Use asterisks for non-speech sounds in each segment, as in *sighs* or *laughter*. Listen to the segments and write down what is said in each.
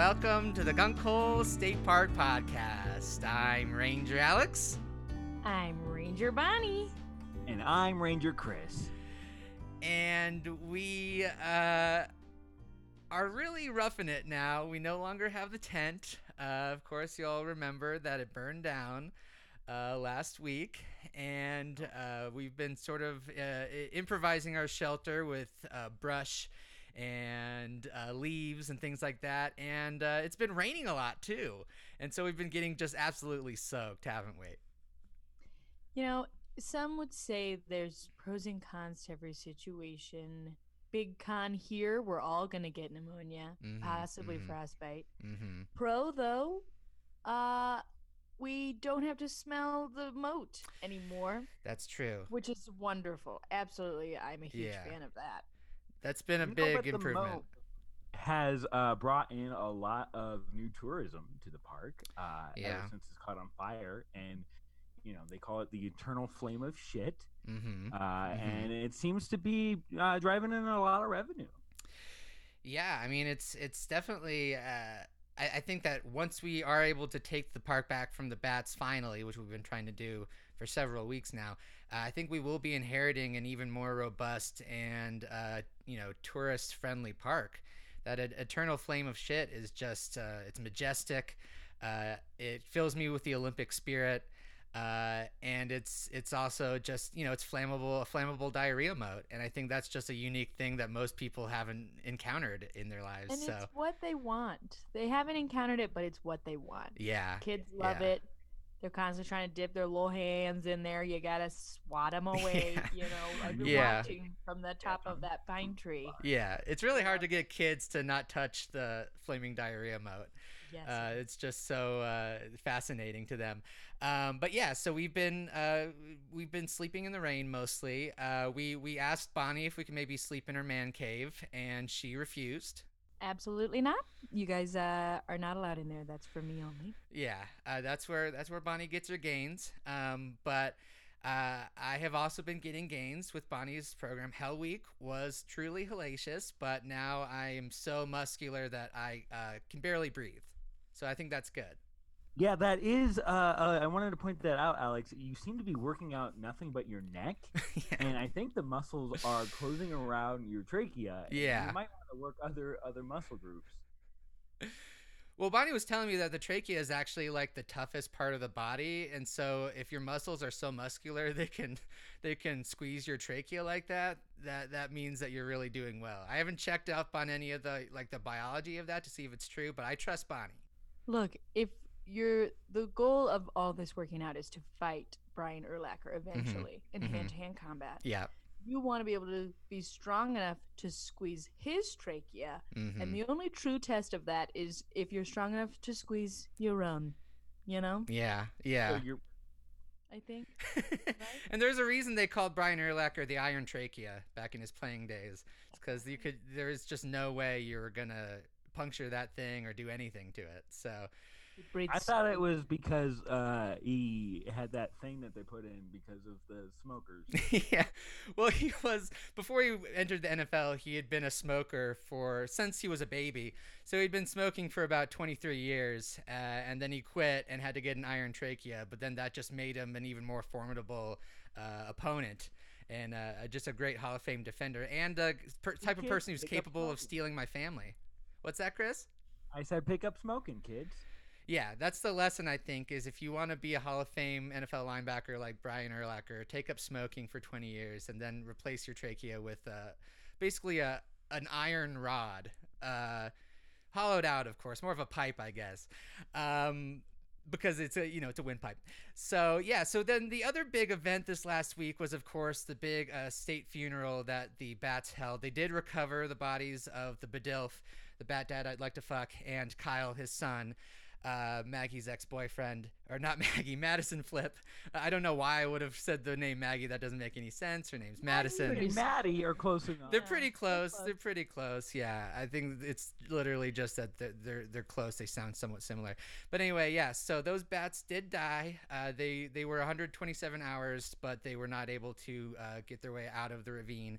welcome to the Gunkhole State Park Podcast. I'm Ranger Alex. I'm Ranger Bonnie. And I'm Ranger Chris. And we uh, are really roughing it now. We no longer have the tent. Uh, of course, you all remember that it burned down uh, last week, and uh, we've been sort of uh, improvising our shelter with uh, brush and uh, leaves and things like that. And uh, it's been raining a lot too, and so we've been getting just absolutely soaked, haven't we? You know, some would say there's pros and cons to every situation. Big con here, we're all going to get pneumonia, Mhm, possibly mhm. frostbite. Mm-hmm. Pro, though, uh, we don't have to smell the moat anymore, That's true. which is wonderful. Absolutely. I'm a huge Yeah. fan of that. That's been a You know, big the improvement. Has uh, brought in a lot of new tourism to the park uh, Yeah. ever since it's caught on fire. And, you know, they call it the eternal flame of shit. Mm-hmm. Uh, And it seems to be uh, driving in a lot of revenue. Yeah, I mean it's it's definitely. Uh, I, I think that once we are able to take the park back from the bats finally, which we've been trying to do for several weeks now, uh, I think we will be inheriting an even more robust and uh, you know tourist friendly park. That eternal flame of shit is just uh, it's majestic. Uh, it fills me with the Olympic spirit. Uh, and it's it's also just you know it's flammable a flammable diarrhea moat and I think that's just a unique thing that most people haven't encountered in their lives And so it's what they want. They haven't encountered it, but it's what they want. yeah Kids love Yeah. it. They're constantly trying to dip their little hands in there. You gotta swat them *laughs* away. Yeah. You know, I've been Yeah. watching from the top of that pine tree. yeah it's really hard to get kids to not touch the flaming diarrhea moat Yes. uh, it's just so uh, fascinating to them um, but yeah so we've been uh, we've been sleeping in the rain mostly uh, we we asked Bonnie if we could maybe sleep in her man cave and she refused Absolutely not. You guys uh, are not allowed in there. That's for me only. Yeah, uh, that's where that's where Bonnie gets her gains. Um, but uh, I have also been getting gains with Bonnie's program. Hell Week was truly hellacious, but now I am so muscular that I uh, can barely breathe. So I think that's good. Yeah, that is. Uh, uh, I wanted to point that out, Alex. You seem to be working out nothing but your neck, *laughs* yeah. and I think the muscles are closing around your trachea. Yeah. you might want to work other other muscle groups. Well, Bonnie was telling me that the trachea is actually like the toughest part of the body, and so if your muscles are so muscular, they can *laughs* they can squeeze your trachea like that. That that means that you're really doing well. I haven't checked up on any of the like the biology of that to see if it's true, but I trust Bonnie. Look, if you're the goal of all this working out is to fight Brian Urlacher eventually in mhm. hand-to-hand combat, Yeah. You want to be able to be strong enough to squeeze his trachea. Mhm. And the only true test of that is if you're strong enough to squeeze your own. You know, Yeah. So Yeah. you're I think. *laughs* and there's a reason they called Brian Urlacher the Iron Trachea back in his playing days. because you could. There's just no way you were gonna puncture that thing or do anything to it. So. It breeds I thought it was because uh, he had that thing that they put in because of the smokers. *laughs* yeah. Well, he was before he entered the NFL. He had been a smoker for since he was a baby. So he'd been smoking for about 23 years, uh, and then he quit and had to get an iron trachea. But then that just made him an even more formidable uh, opponent. And uh, just a great Hall of Fame defender, and a per- type of person who's capable of stealing my family. What's that, Chris? I said, pick up smoking, kids. Yeah, that's the lesson I think is if you want to be a Hall of Fame NFL linebacker like Brian Urlacher, take up smoking for 20 years and then replace your trachea with uh, basically a an iron rod, uh, hollowed out, of course, more of a pipe, I guess. Um, because it's a you know it's a windpipe. So yeah, so then the other big event this last week was of course the big uh, state funeral that the Bats held. They did recover the bodies of the Badilf, the Bat Dad I'd like to fuck, and Kyle, his son uh, Maggie's ex-boyfriend, or not *laughs* Maggie, Madison Flip. I don't know why I would have said the name Maggie. That doesn't make any sense. Her name's Madison. and Maddie are close enough. They're pretty close. close. They're pretty close. Yeah, I think it's literally just that they're they're, they're close. They sound somewhat similar. But anyway, yeah. So those bats did die. Uh, they they were 127 hours, but they were not able to uh, get their way out of the ravine.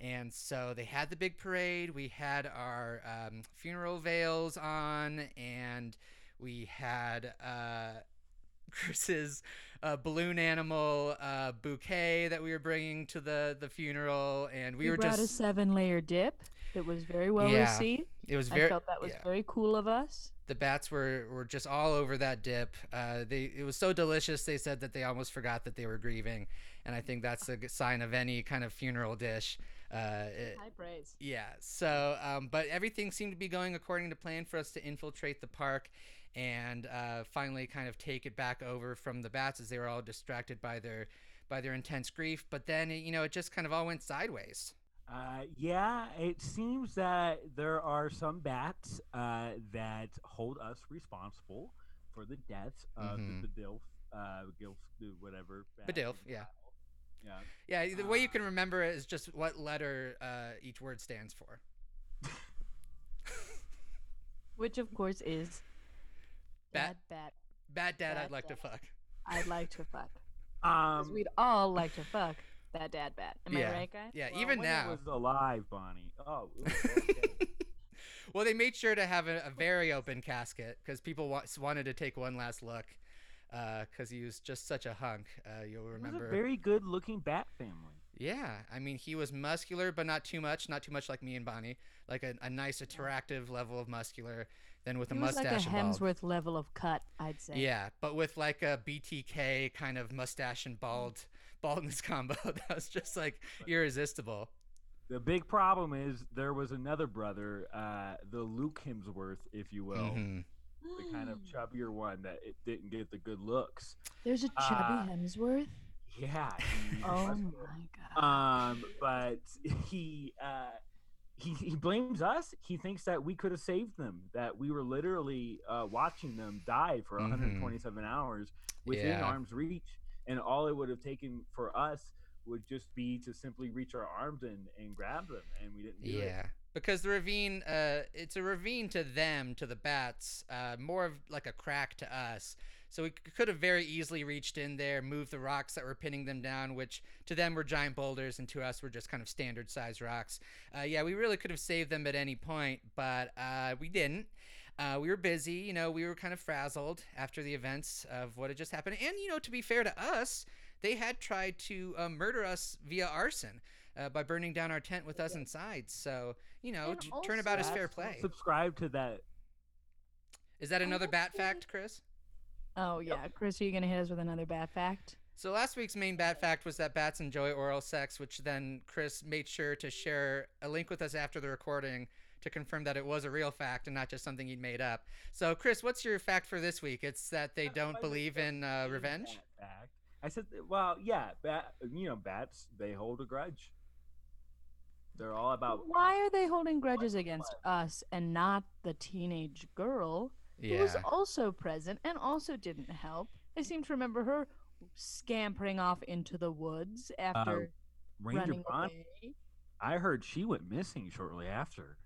And so they had the big parade. We had our um, funeral veils on, and we had uh, *laughs* Chris's uh, balloon animal uh, bouquet that we were bringing to the the funeral, and we, We, were brought just a seven-layer dip that was very well Yeah, received. it was I very felt that was yeah. very cool of us. the bats were, were just all over that dip. Uh, they it was so delicious. They said that they almost forgot that they were grieving, and I think that's a sign of any kind of funeral dish. Uh, it- High praise. yeah. So, um, but everything seemed to be going according to plan for us to infiltrate the park and uh, finally kind of take it back over from the bats as they were all distracted by their by their intense grief. But then you know it just kind of all went sideways. Uh, yeah, it seems that there are some bats uh, that hold us responsible for the deaths of Mhm. the, the uh, GILF, the whatever. bat Bedilf, the yeah. Yeah. Yeah. The way you Ah. can remember it is just what letter uh, each word stands for. Which of course is Bat- bad bat. Bad dad, I'd Bad like to fuck. I'd like to fuck. *laughs* Um, we'd all like to fuck that dad bat. Am Yeah. I right, guys? Yeah. well, even when it now. was alive, Bonnie. Oh, ooh, okay. *laughs* well, they made sure to have a, a very open casket because people wa- wanted to take one last look because he was just such a hunk. Uh, you'll it was remember. a very good-looking bat family. Yeah, I mean, he was muscular, but not too much. Not too much like me and Bonnie. Like a, a nice, attractive level of muscular. Then with a He was like a mustache and bald. Hemsworth level of cut, I'd say. Yeah, but with like a BTK kind of mustache and bald baldness *laughs* combo, *laughs* that was just like irresistible. The big problem is there was another brother, uh, the Luke Hemsworth, if you will, Mhm. the kind of chubbier one that it didn't get the good looks. There's a chubby Uh, Hemsworth. Yeah. he- Oh my god. Um, but he uh, he he blames us. He thinks that we could have saved them. That we were literally uh, watching them die for Mhm. 127 hours within Yeah. arm's reach, and all it would have taken for us would just be to simply reach our arms in and grab them, and we didn't do it. Yeah, because the ravine, uh, it's a ravine to them, to the bats, uh, more of like a crack to us. So we could have very easily reached in there, moved the rocks that were pinning them down, which to them were giant boulders, and to us were just kind of standard size rocks. Uh, yeah, we really could have saved them at any point, but uh, we didn't. Uh, we were busy, you know, we were kind of frazzled after the events of what had just happened. And, you know, to be fair to us, they had tried to uh, murder us via arson uh, by burning down our tent with us inside. So, you know, t- turnabout is fair play. Subscribe to that. Is that another bat fact, Chris? Oh yeah, Chris, are you gonna hit us with another bad fact? So last week's main bat fact was that bats enjoy oral sex, which then Chris made sure to share a link with us after the recording to confirm that it was a real fact and not just something he'd made up. So, Chris, what's your fact for this week? It's that they don't believe in uh, revenge. fact. I said, well, yeah, bat, you know, bats they hold a grudge. They're all about Why are they holding grudges against us and not the teenage girl who was also present and also didn't help? I seem to remember her scampering off into the woods um, after Ranger running Bond. away. I heard she went missing shortly after.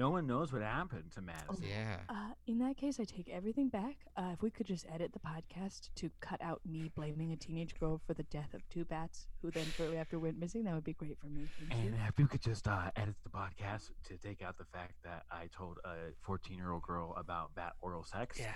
No one knows what happened to Madison. Yeah. Uh, in that case, I take everything back. Uh, if we could just edit the podcast to cut out me blaming a teenage girl for the death of two bats who then shortly after went missing, that would be great for me. Thank And you. if you could just uh, edit the podcast to take out the fact that I told a 14 year old girl about bat oral sex. Yeah.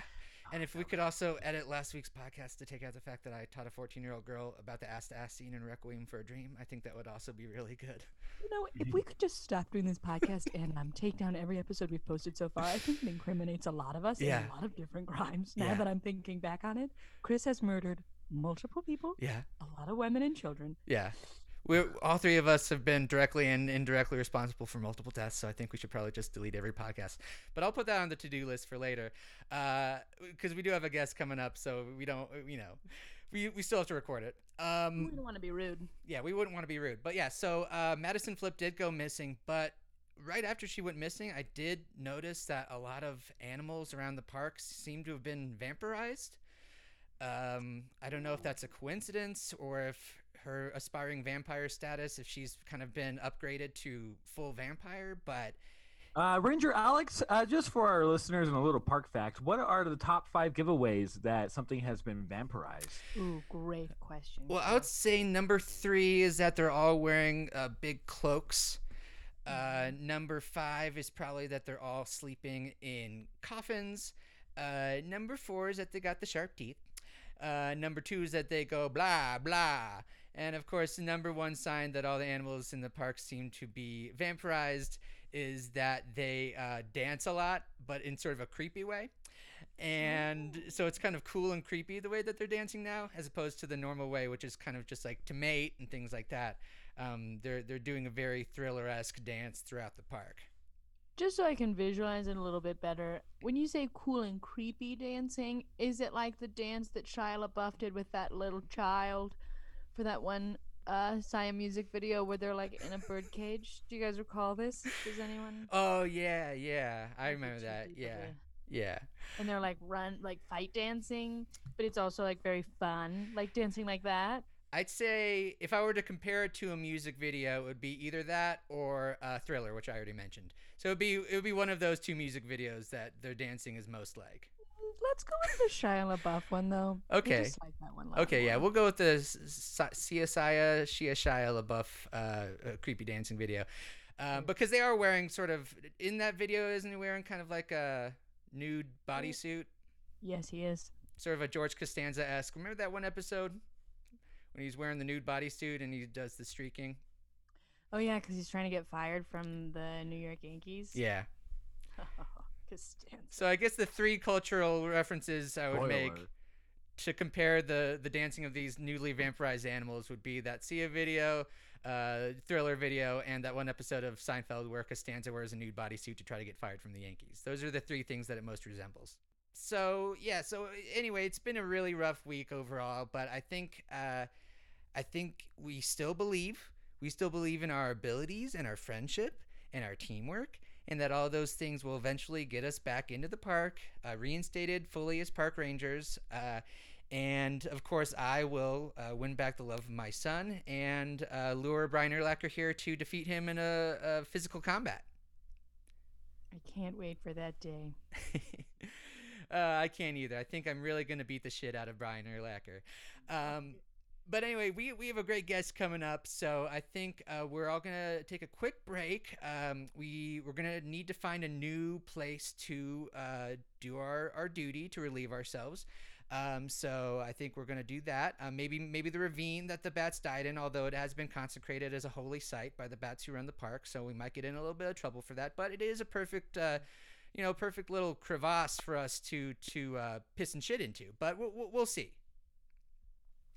And if we could also edit last week's podcast to take out the fact that I taught a 14 year old girl about the ass to ass scene in Requiem for a Dream, I think that would also be really good. You know, if we could just stop doing this podcast and um, take down every episode we've posted so far, I think it incriminates a lot of us in a lot of different crimes. Now Yeah. that I'm thinking back on it, Chris has murdered multiple people, Yeah. a lot of women and children. Yeah. We're, all three of us have been directly and indirectly responsible for multiple deaths, so I think we should probably just delete every podcast. But I'll put that on the to do list for later, because we do have a guest coming up, so we don't, you know, we, we still have to record it. Um, we don't want to be rude. yeah, we wouldn't want to be rude. But yeah, so uh, Madison Flip did go missing, but right after she went missing, I did notice that a lot of animals around the park seem to have been vampirized. Um, I don't know if that's a coincidence or if her aspiring vampire status, if she's kind of been upgraded to full vampire, but Uh, Ranger Alex, uh, just for our listeners and a little park fact, what are the top five giveaways that something has been vampirized? Ooh, great question. Well, I would say number three is that they're all wearing uh, big cloaks. Uh, number five is probably that they're all sleeping in coffins. Uh, number four is that they got the sharp teeth. Uh, number two is that they go blah blah. And of course, the number one sign that all the animals in the park seem to be vampirized is that they uh, dance a lot, but in sort of a creepy way. And so it's kind of cool and creepy the way that they're dancing now, as opposed to the normal way, which is kind of just like to mate and things like that. Um, they're they're doing a very thriller esque dance throughout the park. Just so I can visualize it a little bit better, when you say cool and creepy dancing, is it like the dance that Shia LaBeouf did with that little child for that one uh Sia music video where they're like in a bird cage? Do you guys recall this? Does anyone? *laughs* Oh yeah, yeah, I remember that. Yeah, yeah. And they're like run like fight dancing, but it's also like very fun, like dancing like that. I'd say if I were to compare it to a music video, it would be either that or uh, Thriller, which I already mentioned. So it'd be it would be one of those two music videos that their dancing is most like. Let's go with the Shia LaBeouf one though. Okay. like one Okay, yeah, we'll go with the CSI Shia Shia LaBeouf uh, uh, creepy dancing video, uh, because they are wearing sort of in that video, isn't he wearing kind of like a nude bodysuit, Yes, he is. sort of a George Costanza esque. Remember that one episode when he's wearing the nude bodysuit and he does the streaking? Oh yeah, because he's trying to get fired from the New York Yankees. Yeah. *laughs* Costanza. So I guess the three cultural references I would Spoiler. make to compare the the dancing of these newly vampirized animals would be that Sia video, uh, Thriller video, and that one episode of Seinfeld where Costanza wears a nude bodysuit to try to get fired from the Yankees. Those are the three things that it most resembles. So yeah. So anyway, it's been a really rough week overall, but I think uh, I think we still believe we still believe in our abilities and our friendship and our teamwork and that all those things will eventually get us back into the park, uh, reinstated fully as park rangers. Uh, and of course, I will uh, win back the love of my son and uh, lure Brian Urlacher here to defeat him in a, a physical combat. I can't wait for that day. *laughs* uh, I can't either. I think I'm really going to beat the shit out of Brian Urlacher. Um, but anyway, we, we have a great guest coming up, so I think uh, we're all gonna take a quick break. Um, we we're gonna need to find a new place to uh, do our, our duty to relieve ourselves. Um, so I think we're gonna do that. Uh, maybe maybe the ravine that the bats died in, although it has been consecrated as a holy site by the bats who run the park, so we might get in a little bit of trouble for that. But it is a perfect. Uh, you know, perfect little crevasse for us to to uh, piss and shit into, but we'll, we'll, we'll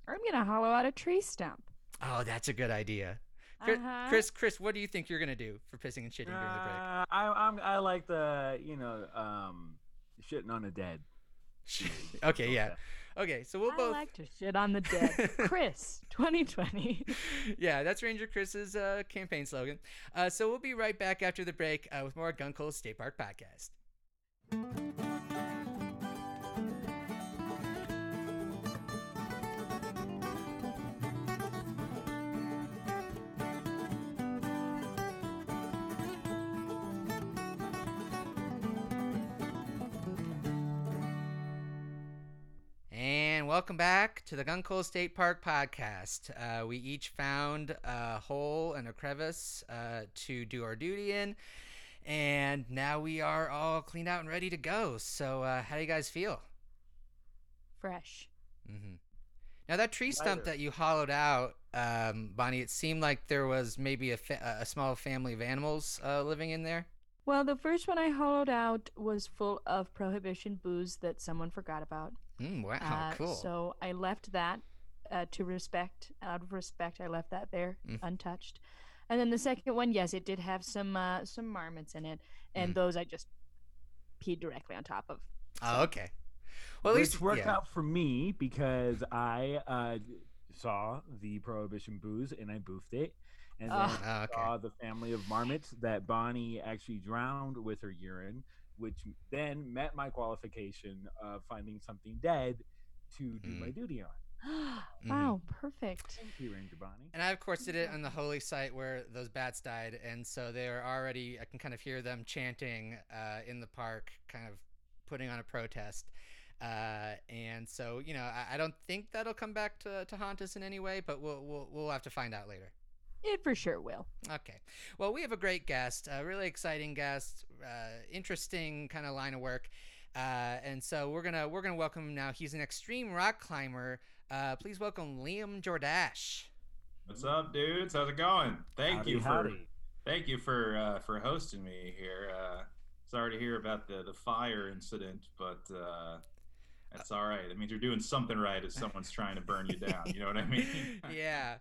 see. I'm gonna hollow out a tree stump. Oh, that's a good idea. Chris, Uh-huh. Chris, Chris, what do you think you're gonna do for pissing and shitting during the break? Uh, I, I'm, I like the, you know, um, shitting on the dead. okay, yeah. Okay, so we'll I both. like to shit on the dead. *laughs* Chris, 2020. yeah, that's Ranger Chris's uh, campaign slogan. Uh, so we'll be right back after the break uh, with more Gunkhole State Park podcast. Welcome back to the Gunkhole State Park podcast. Uh, we each found a hole and a crevice uh, to do our duty in, and now we are all cleaned out and ready to go. So, uh, how do you guys feel? Fresh. hmm Now, that tree stump Lighter. that you hollowed out, um, Bonnie, it seemed like there was maybe a, fa- a small family of animals uh, living in there. Well, the first one I hollowed out was full of prohibition booze that someone forgot about. Mm, wow, Uh, cool. So I left that uh, to respect, out of respect, I left that there Mm. untouched. And then the second one, yes, it did have some uh, some marmots in it, and Mm. those I just peed directly on top of. oh, okay. Well, at Which least worked yeah. out for me because I uh, saw the prohibition booze and I boofed it, and then. Oh, okay. saw the family of marmots that Bonnie actually drowned with her urine, which then met my qualification of finding something dead to do Mm. my duty on. *gasps* Mhm. Wow, perfect. Thank you, Ranger Bonnie. And I, of course, did it on the holy site where those bats died, and so they are already. I can kind of hear them chanting uh, in the park, kind of putting on a protest. Uh, and so, you know, I, I don't think that'll come back to, to haunt us in any way, but we'll, we'll we'll have to find out later. It for sure will. Okay. Well, we have a great guest, a really exciting guest, uh, interesting kind of line of work. Uh, and so we're gonna we're gonna welcome him now. He's an extreme rock climber. Uh, please welcome Liam Jordache. What's up, dudes? How's it going? Thank Howdy, you for howdy. thank you for uh, for hosting me here. Uh, sorry to hear about the the fire incident, but uh, that's all right. It means you're doing something right if someone's trying to burn you down. You know what I mean? *laughs* Yeah.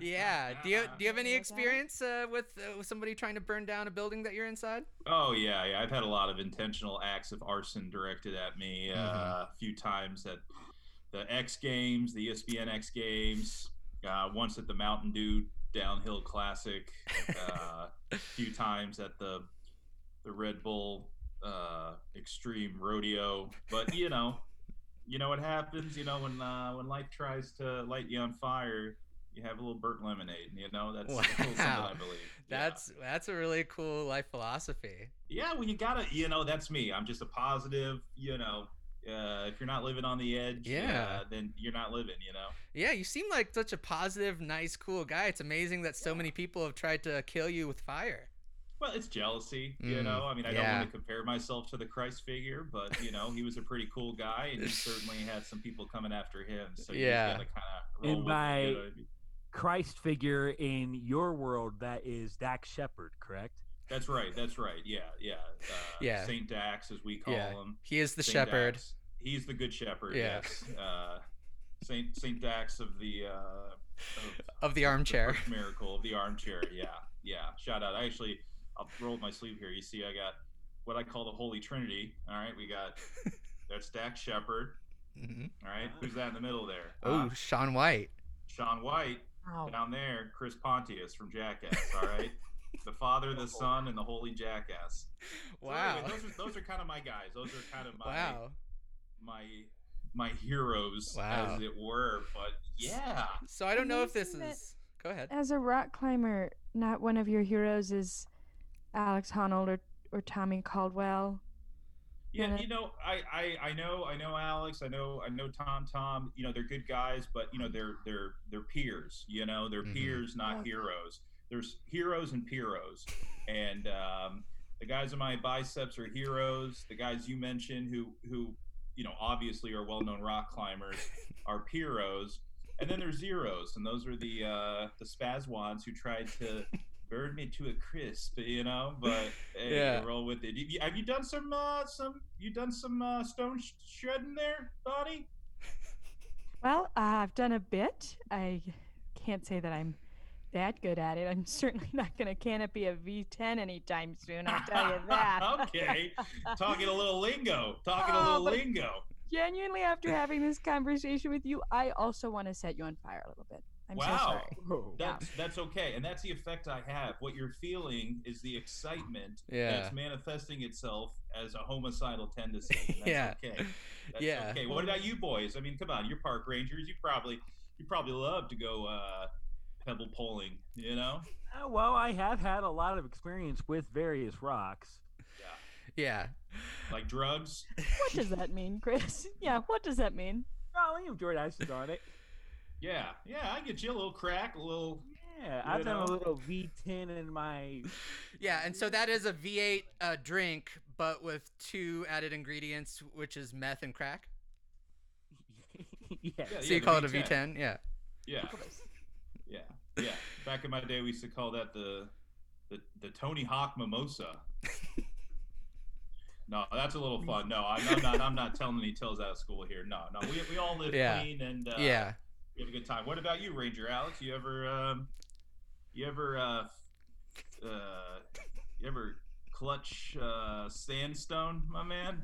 Yeah. Do you do you have any experience uh, with uh, with somebody trying to burn down a building that you're inside? Oh yeah, yeah. I've had a lot of intentional acts of arson directed at me uh, Mhm. a few times at the X Games, the ESPN X Games. Uh, once at the Mountain Dew Downhill Classic. Uh, *laughs* a few times at the the Red Bull uh, Extreme Rodeo. But you know, you know what happens. You know when uh, when life tries to light you on fire. You have a little burnt lemonade, you know. That's, that's a Wow. I believe. *laughs* Yeah. That's that's a really cool life philosophy. Yeah, well, you gotta, you know, that's me. I'm just a positive, you know. Uh, if you're not living on the edge, Yeah. uh, then you're not living, you know. Yeah, you seem like such a positive, nice, cool guy. It's amazing that so many people have tried to kill you with fire. Well, it's jealousy, you Mm, know. I mean, I yeah. don't want to compare myself to the Christ figure, but you know, he was a pretty cool guy, and he certainly had some people coming after him. So you Yeah. kind of And with it, you know what I mean? Christ figure in your world that is Dax Shepard, correct? That's right. That's right. Yeah, yeah. Uh, Yeah. Saint Dax, as we call Yeah. him. He is the Saint shepherd. Dax. He's the good shepherd. Yeah. Yes. Uh, Saint Saint Dax of the uh, of, Of the armchair. first miracle of the armchair. Yeah, yeah. Shout out. I actually, I'll roll up my sleeve here. You see, I got what I call the Holy Trinity. All right, we got *laughs* that's Dax Shepard. hmm All right, who's that in the middle there? Oh, Uh, Shaun White. Shaun White. Wow. Down there, Chris Pontius from Jackass. All right, *laughs* the Father, the Son, and the Holy Jackass. So Wow. anyway, those are those are kind of my guys. Those are kind of my Wow. my my heroes, Wow. as it were. But yeah, So I don't know if this is. Go ahead. As a rock climber, not one of your heroes is Alex Honnold or, or Tommy Caldwell. Yeah, Yeah. you know, I, I I know I know Alex, I know I know Tom Tom. You know, they're good guys, but you know they're they're they're peers. You know, they're Mhm. peers, not Okay. heroes. There's heroes and peros, and um, the guys in my biceps are heroes. The guys you mentioned, who who you know obviously are well-known rock climbers, *laughs* are peros. And then there's zeros, and those are the uh, the spazwans who tried to burn me to a crisp, you know. But *laughs* hey, Yeah. roll with it. You- Have you done some uh, some? You done some uh, stone sh- shredding there, Bonnie? Well, uh, I've done a bit. I can't say that I'm that good at it. I'm *laughs* certainly not going to canopy a V10 anytime soon. I'll tell you *laughs* that. okay, talking a little lingo. Talking a Oh, little lingo. Genuinely, after having this conversation with you, I also want to set you on fire a little bit. I'm so Wow. sorry. Whoa. Yeah. That's that's okay, and that's the effect I have. What you're feeling is the excitement Yeah. that's manifesting itself as a homicidal tendency. That's *laughs* Yeah. okay. That's Yeah. okay. What about you boys? I mean, come on, you're park rangers. You probably you probably love to go uh, pebble poling. You know? Uh, well, I have had a lot of experience with various rocks. Yeah. Yeah. Like drugs. What does that mean, Chris? *laughs* Yeah, what does that mean? Oh, Liam Jordache is on it. Yeah, yeah. I get you a little crack, a little. Yeah, I've done a little V10 in my. *laughs* Yeah, and so that is a V8 uh, drink, but with two added ingredients, which is meth and crack. *laughs* yes. Yeah, So you the call it a V10. V10? Yeah. Yeah, yeah, yeah. Back in my day, we used to call that the the, the Tony Hawk mimosa. *laughs* No, that's a little fun. No, I'm, I'm not. I'm not telling any tales out of school here. No, no. We, we all live Yeah. clean and uh, yeah. We have a good time. What about you, Ranger Alex? You ever um, you ever uh, uh, you ever clutch uh, sandstone, my man?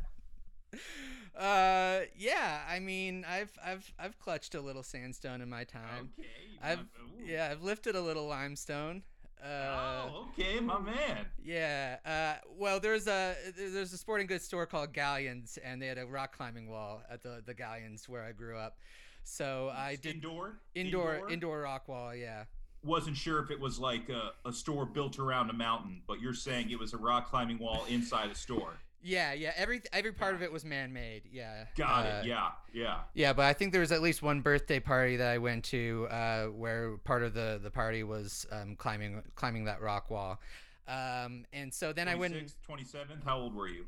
Uh, yeah. I mean, I've I've I've clutched a little sandstone in my time. Okay. I've yeah, I've lifted a little limestone. Uh, oh, okay, my man. Yeah. Uh, well, there's a there's a sporting goods store called Galyan's, and they had a rock climbing wall at the the Galyan's where I grew up. So I did indoor, indoor indoor rock wall. Yeah. Wasn't sure if it was like a, a store built around a mountain, but you're saying it was a rock climbing wall inside a store. *laughs* Yeah, yeah. Every every part of it was man made. Yeah. Got Uh, it. Yeah, yeah. Yeah, but I think there was at least one birthday party that I went to uh, where part of the, the party was um, climbing climbing that rock wall. Um, and so then I went. 26th, 27th. How old were you?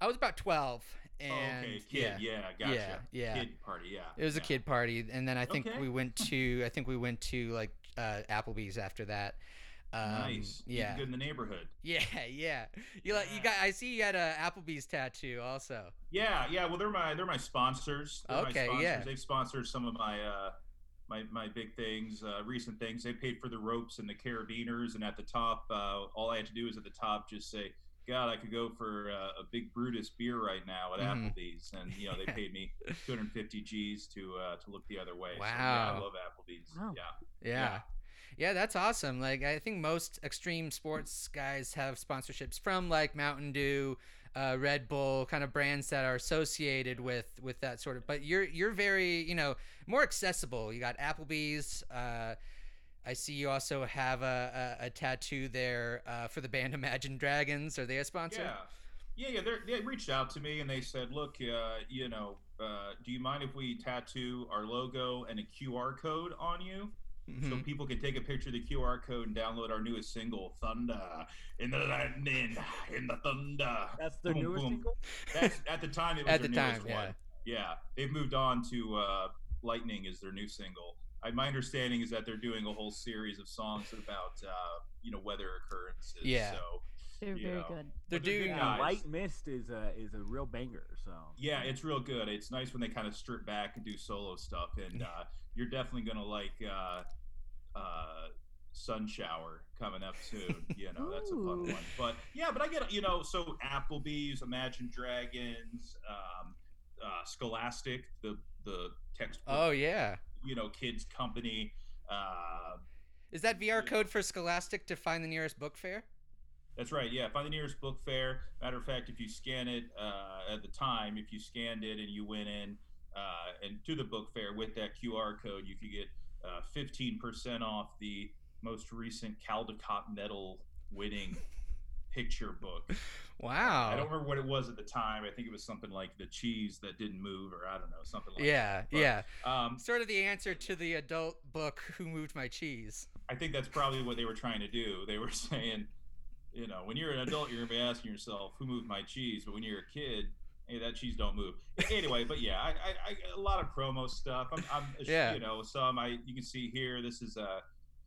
I was about twelve, and oh, okay, kid. yeah, Yeah, gotcha. yeah, yeah. Kid party. Yeah. it was a kid party, and then I think Okay. we went to I think we went to like uh, Applebee's after that. Um, nice. Yeah, Good in the neighborhood. *laughs* yeah, yeah. You like you got? I see you had a Applebee's tattoo also. Yeah, yeah. Well, they're my they're my sponsors. They're Okay, my sponsors. yeah. They've sponsored some of my uh my my big things, uh, recent things. They paid for the ropes and the carabiners, and at the top, uh, all I had to do is at the top just say, "God, I could go for uh, a big Brutus beer right now at Mhm. Applebee's," and you know they paid me *laughs* 250 G's to uh, to look the other way. So, yeah, Wow. I love Applebee's. Wow. Yeah. Yeah. Yeah, that's awesome. Like I think most extreme sports guys have sponsorships from like Mountain Dew, uh, Red Bull, kind of brands that are associated with with that sort of. But you're you're very you know more accessible. You got Applebee's. I see you also have a, a, a tattoo there uh, for the band *laughs* Imagine Dragons. Are they a sponsor? Yeah, yeah, yeah. they're- reached out to me and they said, "Look, uh, you know, uh, do you mind if we tattoo our logo and a QR code on you, so Mhm. people can take a picture of the QR code and download our newest single, Thunder in the Lightning in the Thunder." That's their Boom, newest boom. single. That's at the time it was At their the newest time, yeah. one. Yeah, they've moved on to uh, Lightning is their new single. I, my understanding is that they're doing a whole series of songs about uh, you know weather occurrences. Yeah. So They're very know. good. They're But they're doing- Yeah. Light Mist is a is a real banger. So Yeah, it's real good. It's nice when they kind of strip back and do solo stuff, and *laughs* uh, you're definitely gonna like uh, uh, Sun Shower coming up soon. *laughs* You know, that's a fun one. But yeah, but I get you know, so Applebee's, Imagine Dragons, um, uh, Scholastic, the the textbook, Oh yeah. You know, kids company. Uh, Is that QR code for Scholastic to find the nearest book fair? That's right. Yeah, find the nearest book fair. Matter of fact, if you scan it uh, at the time, if you scanned it and you went in uh, and to the book fair with that QR code, you could get uh, fifteen percent off the most recent Caldecott Medal winning picture book. Wow. I don't remember what it was at the time. I think it was something like the cheese that didn't move, or I don't know, something like Yeah, But- yeah. that. Um, Sort of the answer to the adult book "Who Moved My Cheese." I think that's probably what they were trying to do. They were *laughs* saying, you know, when you're an adult, you're gonna be asking yourself, "Who moved my cheese?" But when you're a kid, hey, that cheese don't move. Anyway, but yeah, I, I, I a lot of promo stuff. I'm, I'm Yeah. you know, some I you can see here. This is uh,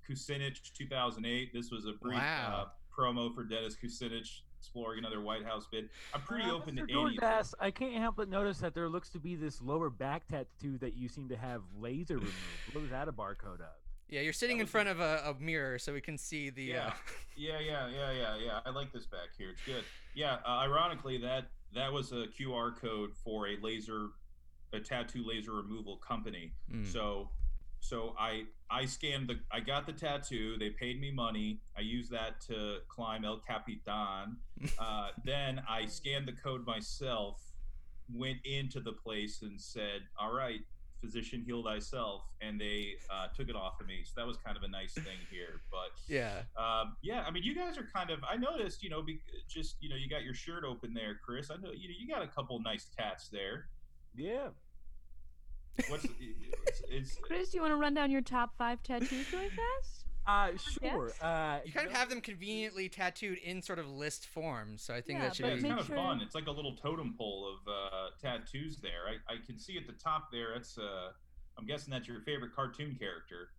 Kucinich 2008. This was a brief Wow. uh, promo for Dennis Kucinich exploring another White House bid. I'm pretty Uh, open Mr. to anything. Jordache, I can't help but notice that there looks to be this lower back tattoo that you seem to have laser removed. *sighs* What was that a barcode of? Yeah, you're sitting in was front of a, a mirror so we can see the. Yeah. Uh, *laughs* Yeah, yeah, yeah, yeah, yeah. I like this back here. It's good. Yeah. Uh, ironically, that that was a QR code for a laser, a tattoo laser removal company. mm. So, so I I scanned the I got the tattoo. They paid me money. I used that to climb El Capitan. *laughs* Uh, then I scanned the code myself. Went into the place and said, "All right, physician, heal thyself," and they uh, took it off of me. So that was kind of a nice thing here. But yeah. um, yeah, I mean, you guys are kind of. I noticed, you know, be, just you know, you got your shirt open there, Chris. I know you know you got a couple nice tats there. Yeah. What's it's, it's *laughs* Chris, do you want to run down your top five tattoos really fast? Uh, sure. Uh, You kind of have them conveniently tattooed in sort of list form, so I think Yeah, that should but yeah, it's be. kind of sure- fun. It's like a little totem pole of uh, tattoos there. I, I can see at the top there. It's uh, I'm guessing that's your favorite cartoon character.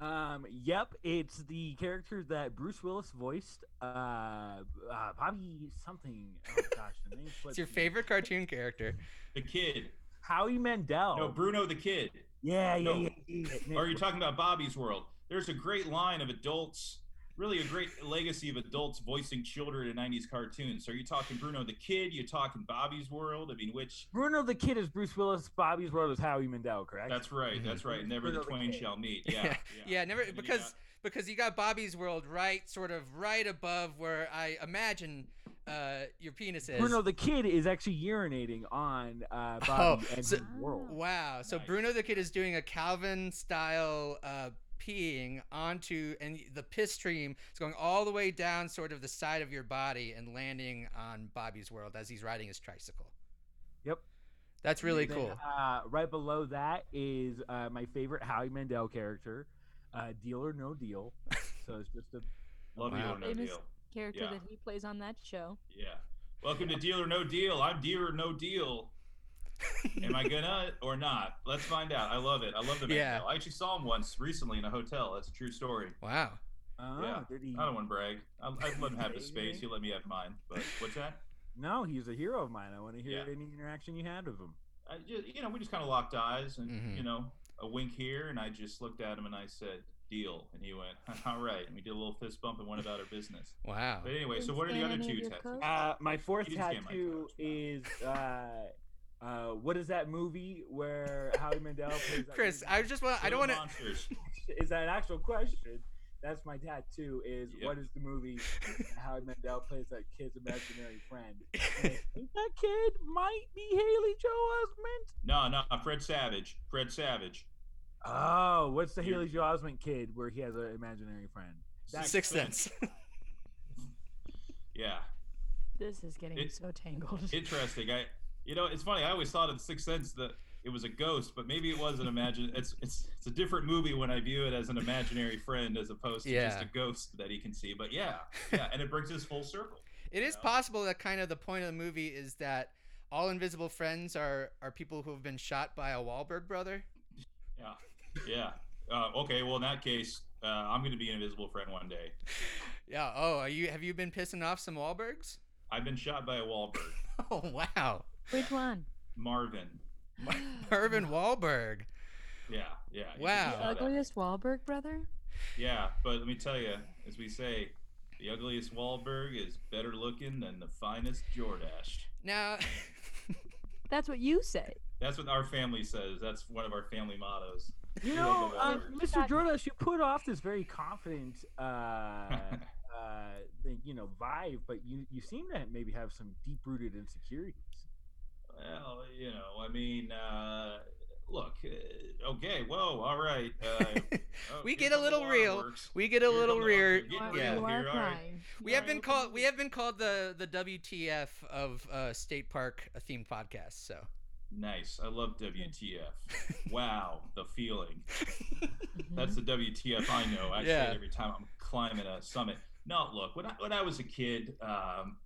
Um, yep, it's the character that Bruce Willis voiced. Uh, uh Bobby something. Oh gosh, the name *laughs* It's your favorite cartoon character. The kid. Howie Mandel. No, Bruno the kid. yeah, yeah, no. yeah, yeah, yeah. Or are you talking about Bobby's World? There's a great line of adults, really a great legacy of adults voicing children in 90s cartoons. So are you talking Bruno the Kid? You talking Bobby's World? I mean, which? Bruno the Kid is Bruce Willis. Bobby's World is Howie Mandel, correct? That's right. Mhm. That's right. Never the Bruno the twain Kid. shall meet. *laughs* Yeah. yeah, Yeah. never And you because got- because you got Bobby's World right, sort of right above where I imagine uh, your penis is. Bruno the kid is actually urinating on uh, *laughs* Bobby Oh, and so- his world. Wow. So Nice. Bruno the Kid is doing a Calvin style uh, peeing onto, and the piss stream is going all the way down sort of the side of your body and landing on Bobby's world as he's riding his tricycle. Yep. That's really Then, cool. Uh, right below that is uh, my favorite Howie Mandel character, uh, Deal or No Deal. *laughs* So it's just a Love Wow. Deal or No Famous- Deal. Character Yeah. that he plays on that show. Yeah. Welcome to Deal or No Deal. I'm Deal or No Deal. *laughs* Am I gonna or not? Let's find out. I love it. I love the man. Yeah. I actually saw him once recently in a hotel. That's a true story. Wow. Oh, Yeah. did he? I don't want to brag. I, I'd let him have his *laughs* space. He let me have mine. But what's that? No, he's a hero of mine. I want to hear Yeah. any interaction you had with him. I just, you know, we just kind of locked eyes and Mhm. you know a wink here, and I just looked at him and I said, "Deal," and he went, *laughs* "All right," and we did a little fist bump and went about our business. Wow. But anyway, so what are the other two your tattoos? Uh, my fourth You my tattoo is uh, uh, what is that movie where Howie Mandel plays? Chris. I just want, I don't want to. *laughs* is that an actual question? That's my tattoo. Is Yeah. what is the movie? and Howie Mandel plays that kid's imaginary friend. *laughs* And I think that kid might be Haley Joel Osment. No, no, Fred Savage. Fred Savage. Oh, what's the You're- Haley Joel Osment kid where he has an imaginary friend? That Sixth kid. Sense. *laughs* Yeah, This is getting It- so tangled. interesting. I, you know, it's funny. I always thought of the Sixth Sense that it was a ghost, but maybe it was an imagine. It's it's it's a different movie when I view it as an imaginary friend as opposed to just a ghost that he can see. But yeah, yeah, and it brings us full circle. *laughs* It is Yeah. possible that kind of the point of the movie is that all invisible friends are are people who have been shot by a Wahlberg brother. Yeah, yeah. Uh, okay, well in that case, uh, I'm going to be an invisible friend one day. *laughs* Yeah. Oh, are you? Have you been pissing off some Wahlbergs? I've been shot by a Wahlberg. *laughs* Oh wow, Which one? Marvin. Marvin Wahlberg. Yeah, yeah. Wow. The ugliest Wahlberg brother? Yeah, but let me tell you, as we say, the ugliest Wahlberg is better looking than the finest Jordache. Now, *laughs* That's what you say. That's what our family says. That's one of our family mottos. *laughs* You know, uh, Mr. Jordache, you put off this very confident, uh, *laughs* uh, you know, vibe, but you you seem to maybe have some deep rooted insecurities. Well, you know, I mean, uh, look, uh, okay, whoa, all right. Uh, *laughs* oh, we here get a little real. We get a Here little come the- rear. you're getting You are- Yeah. you real are here, all right. crying. We have Alright, been called. We have been called the the WTF of uh, state park themed podcast. So. Nice. I love WTF. wow, the feeling. *laughs* That's the WTF I know. I say it every time I'm climbing a summit. No, look, when I, when I was a kid, um,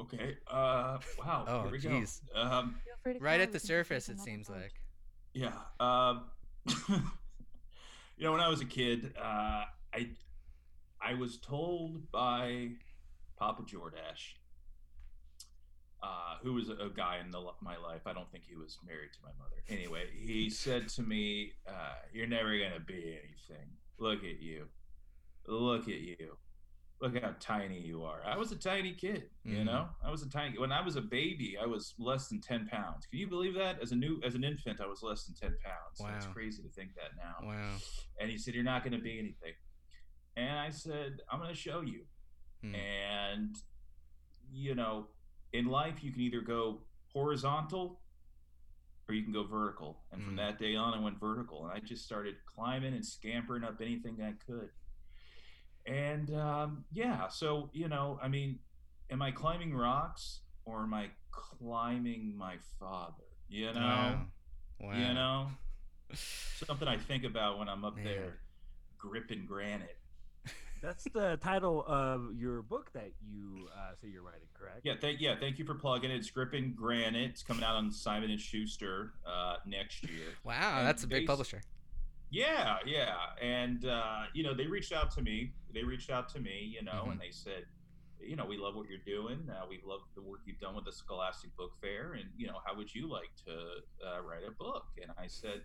okay, uh, wow, Oh, here we jeez. go. Um, Feel free to Right at the surface, it seems vote. like. yeah, um, *laughs* you know, when I was a kid, uh, I I was told by Papa Jordache, uh, who was a guy in the, my life. I don't think he was married to my mother. Anyway, he said to me, uh, "You're never gonna be anything. Look at you. Look at you. Look how tiny you are." I was a tiny kid, you Mhm. know. I was a tiny. When I was a baby, I was less than ten pounds. Can you believe that? As a new, as an infant, I was less than ten pounds. So It's crazy to think that now. Wow. And he said, "You're not gonna be anything." And I said, "I'm gonna show you." Hmm. And you know, in life, you can either go horizontal or you can go vertical. And from Mm. that day on, I went vertical, and I just started climbing and scampering up anything I could. And um, yeah, so you know, I mean, am I climbing rocks or am I climbing my father? You know, Wow. Wow. you know, *laughs* something I think about when I'm up Man. there gripping granite. That's the title of your book that you uh, say you're writing, correct? Yeah, thank yeah, thank you for plugging it. It's Gripping Granite. It's coming out on Simon and Schuster uh, next year. Wow, And that's a big base- publisher. Yeah, yeah, and uh, you know they reached out to me. They reached out to me, you know, Mhm. and they said, you know, we love what you're doing. Uh, we love the work you've done with the Scholastic Book Fair, and you know, how would you like to uh, write a book? And I said,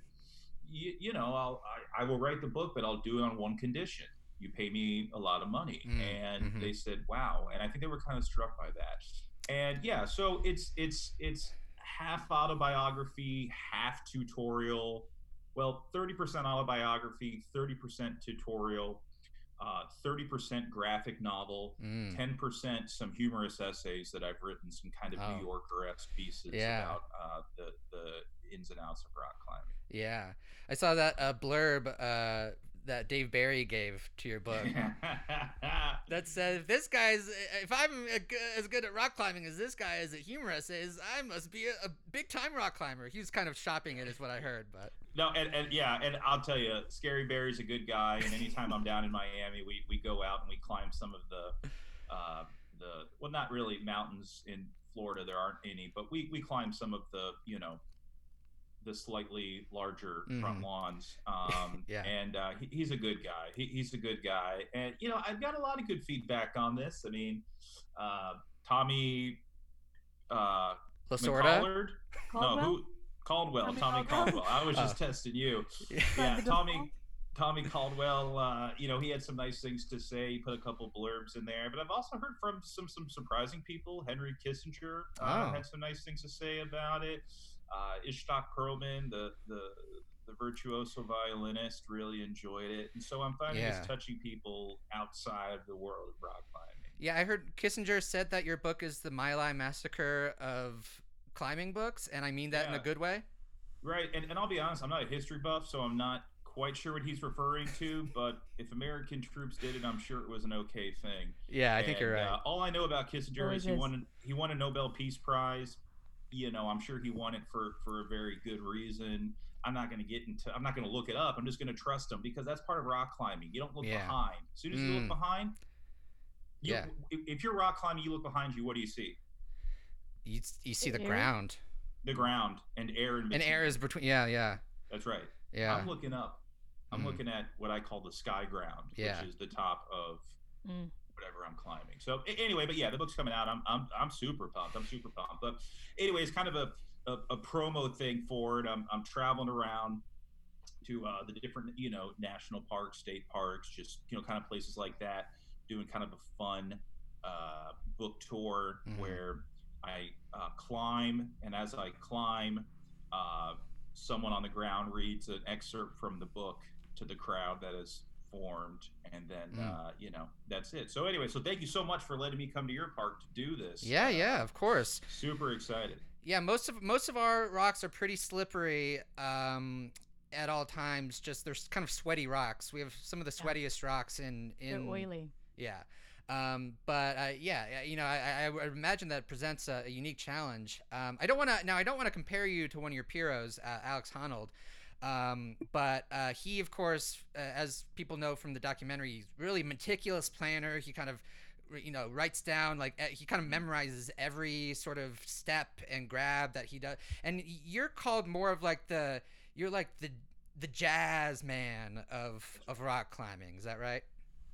y- you know, I'll I, I will write the book, but I'll do it on one condition. You pay me a lot of money, Mm, and mhm. they said, wow. And I think they were kind of struck by that. And yeah, so it's it's it's half autobiography, half tutorial. Well, 30% autobiography, 30% tutorial. uh, 30% graphic novel, Mm. 10% some humorous essays that I've written, some kind of Oh. New Yorker esque pieces Yeah. about uh, the, the ins and outs of rock climbing. Yeah, I saw that uh, blurb uh, that Dave Barry gave to your book. *laughs* that said, if this guy's, if I'm as good at rock climbing as this guy is at humor essays, I must be a, a big time rock climber. He was kind of shopping it, is what I heard. But No, and, and yeah, and I'll tell you, Scary Barry's a good guy. And anytime I'm down in Miami, we, we go out and we climb some of the, uh, the well, not really mountains in Florida. There aren't any, but we we climb some of the you know, the slightly larger front Mhm. lawns. *laughs* Um, Yeah. And uh, he, he's a good guy. He, he's a good guy. And you know, I've got a lot of good feedback on this. I mean, uh, Tommy. Uh, Lasorda, McCollard? No, Caldwell? who? Caldwell, Tommy Tommy Caldwell? Caldwell. I was *laughs* just Oh. testing you. *laughs* Yeah. Yeah, Tommy Tommy. Tommy Caldwell. Uh, you know, he had some nice things to say. He put a couple blurbs in there, but I've also heard from some some surprising people. Henry Kissinger uh, Oh. had some nice things to say about it. Uh, Itzhak Perlman, the the the virtuoso violinist, really enjoyed it, and so I'm finding Yeah. it's touching people outside of the world of rock climbing. yeah, I heard Kissinger said that your book is the My Lai Massacre of climbing books, and I mean that in a good way. Right, and, and I'll be honest, I'm not a history buff, so I'm not quite sure what he's referring to. *laughs* But if American troops did it, I'm sure it was an okay thing. Yeah, I think you're right. Uh, all I know about Kissinger is he won he won a Nobel Peace Prize. You know, I'm sure he won it for for a very good reason. I'm not going to get into. I'm not going to look it up. I'm just going to trust him because that's part of rock climbing. You don't look Yeah. behind. As soon as you Mm. look behind, you, Yeah. If, if you're rock climbing, you look behind you. What do you see? you, you see the Air? ground, The ground and air in and air is between. Yeah, yeah, That's right. yeah. I'm looking up. I'm Mhm. looking at what I call the sky ground, Yeah. which is the top of Mm. Whatever I'm climbing. So anyway, but yeah, the book's coming out. I'm I'm I'm super pumped. I'm super pumped. But anyway, it's kind of a a, a promo thing for it. I'm I'm traveling around to uh, the different you know national parks, state parks, just you know kind of places like that, doing kind of a fun uh, book tour Mhm. where I uh, climb, and as I climb, uh, someone on the ground reads an excerpt from the book to the crowd that is formed, and then Mm. uh, you know that's it. So anyway, so thank you so much for letting me come to your park to do this. Yeah, Uh, yeah, of course. Super excited. Yeah, most of most of our rocks are pretty slippery um, at all times. Just they're kind of sweaty rocks. We have some of the Yeah. sweatiest rocks in in They're in oily. yeah. Um, but uh, yeah, yeah, you know, I, I, I imagine that presents a, a unique challenge. Um, I don't want to now. I don't want to compare you to one of your heroes, uh, Alex Honnold. Um, but uh, he, of course, uh, as people know from the documentary, he's really meticulous planner. He kind of, you know, writes down like he kind of memorizes every sort of step and grab that he does. And you're called more of like the you're like the the jazz man of of rock climbing. Is that right?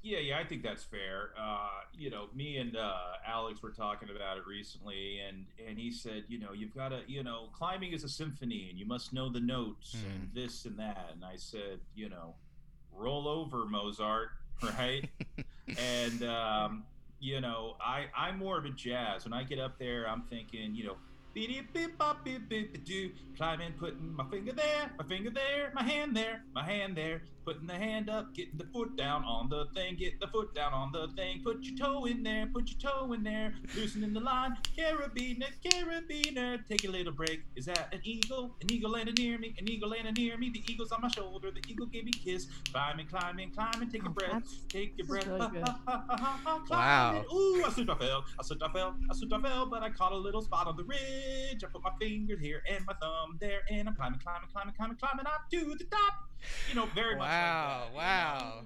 Yeah, yeah, I think that's fair. Uh, you know, me and uh, Alex were talking about it recently, and and he said, you know, you've got to, you know, climbing is a symphony, and you must know the notes and this and that. And I said, you know, roll over, Mozart, *laughs* right? and um, you know, I I'm more of a jazz. When I get up there, I'm thinking, you know. beep-beep-bop-beep-beep-a-doo, Climbing, putting my finger there, my finger there, my hand there, my hand there, putting the hand up, getting the foot down on the thing, get the foot down on the thing, put your toe in there, put your toe in there, loosening the line, carabiner, carabiner, take a little break. Is that an eagle? An eagle landed near me, an eagle landed near me, the eagle's on my shoulder, the eagle gave me a kiss, climbing, climbing, climbing, take a Oh, breath, take your this is breath, really good. *laughs* Wow. Ooh, I slipped, I fell, I slipped, I fell, I slipped, I fell, but I caught a little spot on the ridge. I put my finger here and my thumb there, and I'm climbing, climbing, climbing, climbing, climbing up to the top. You know, very much. Wow, like that, you wow.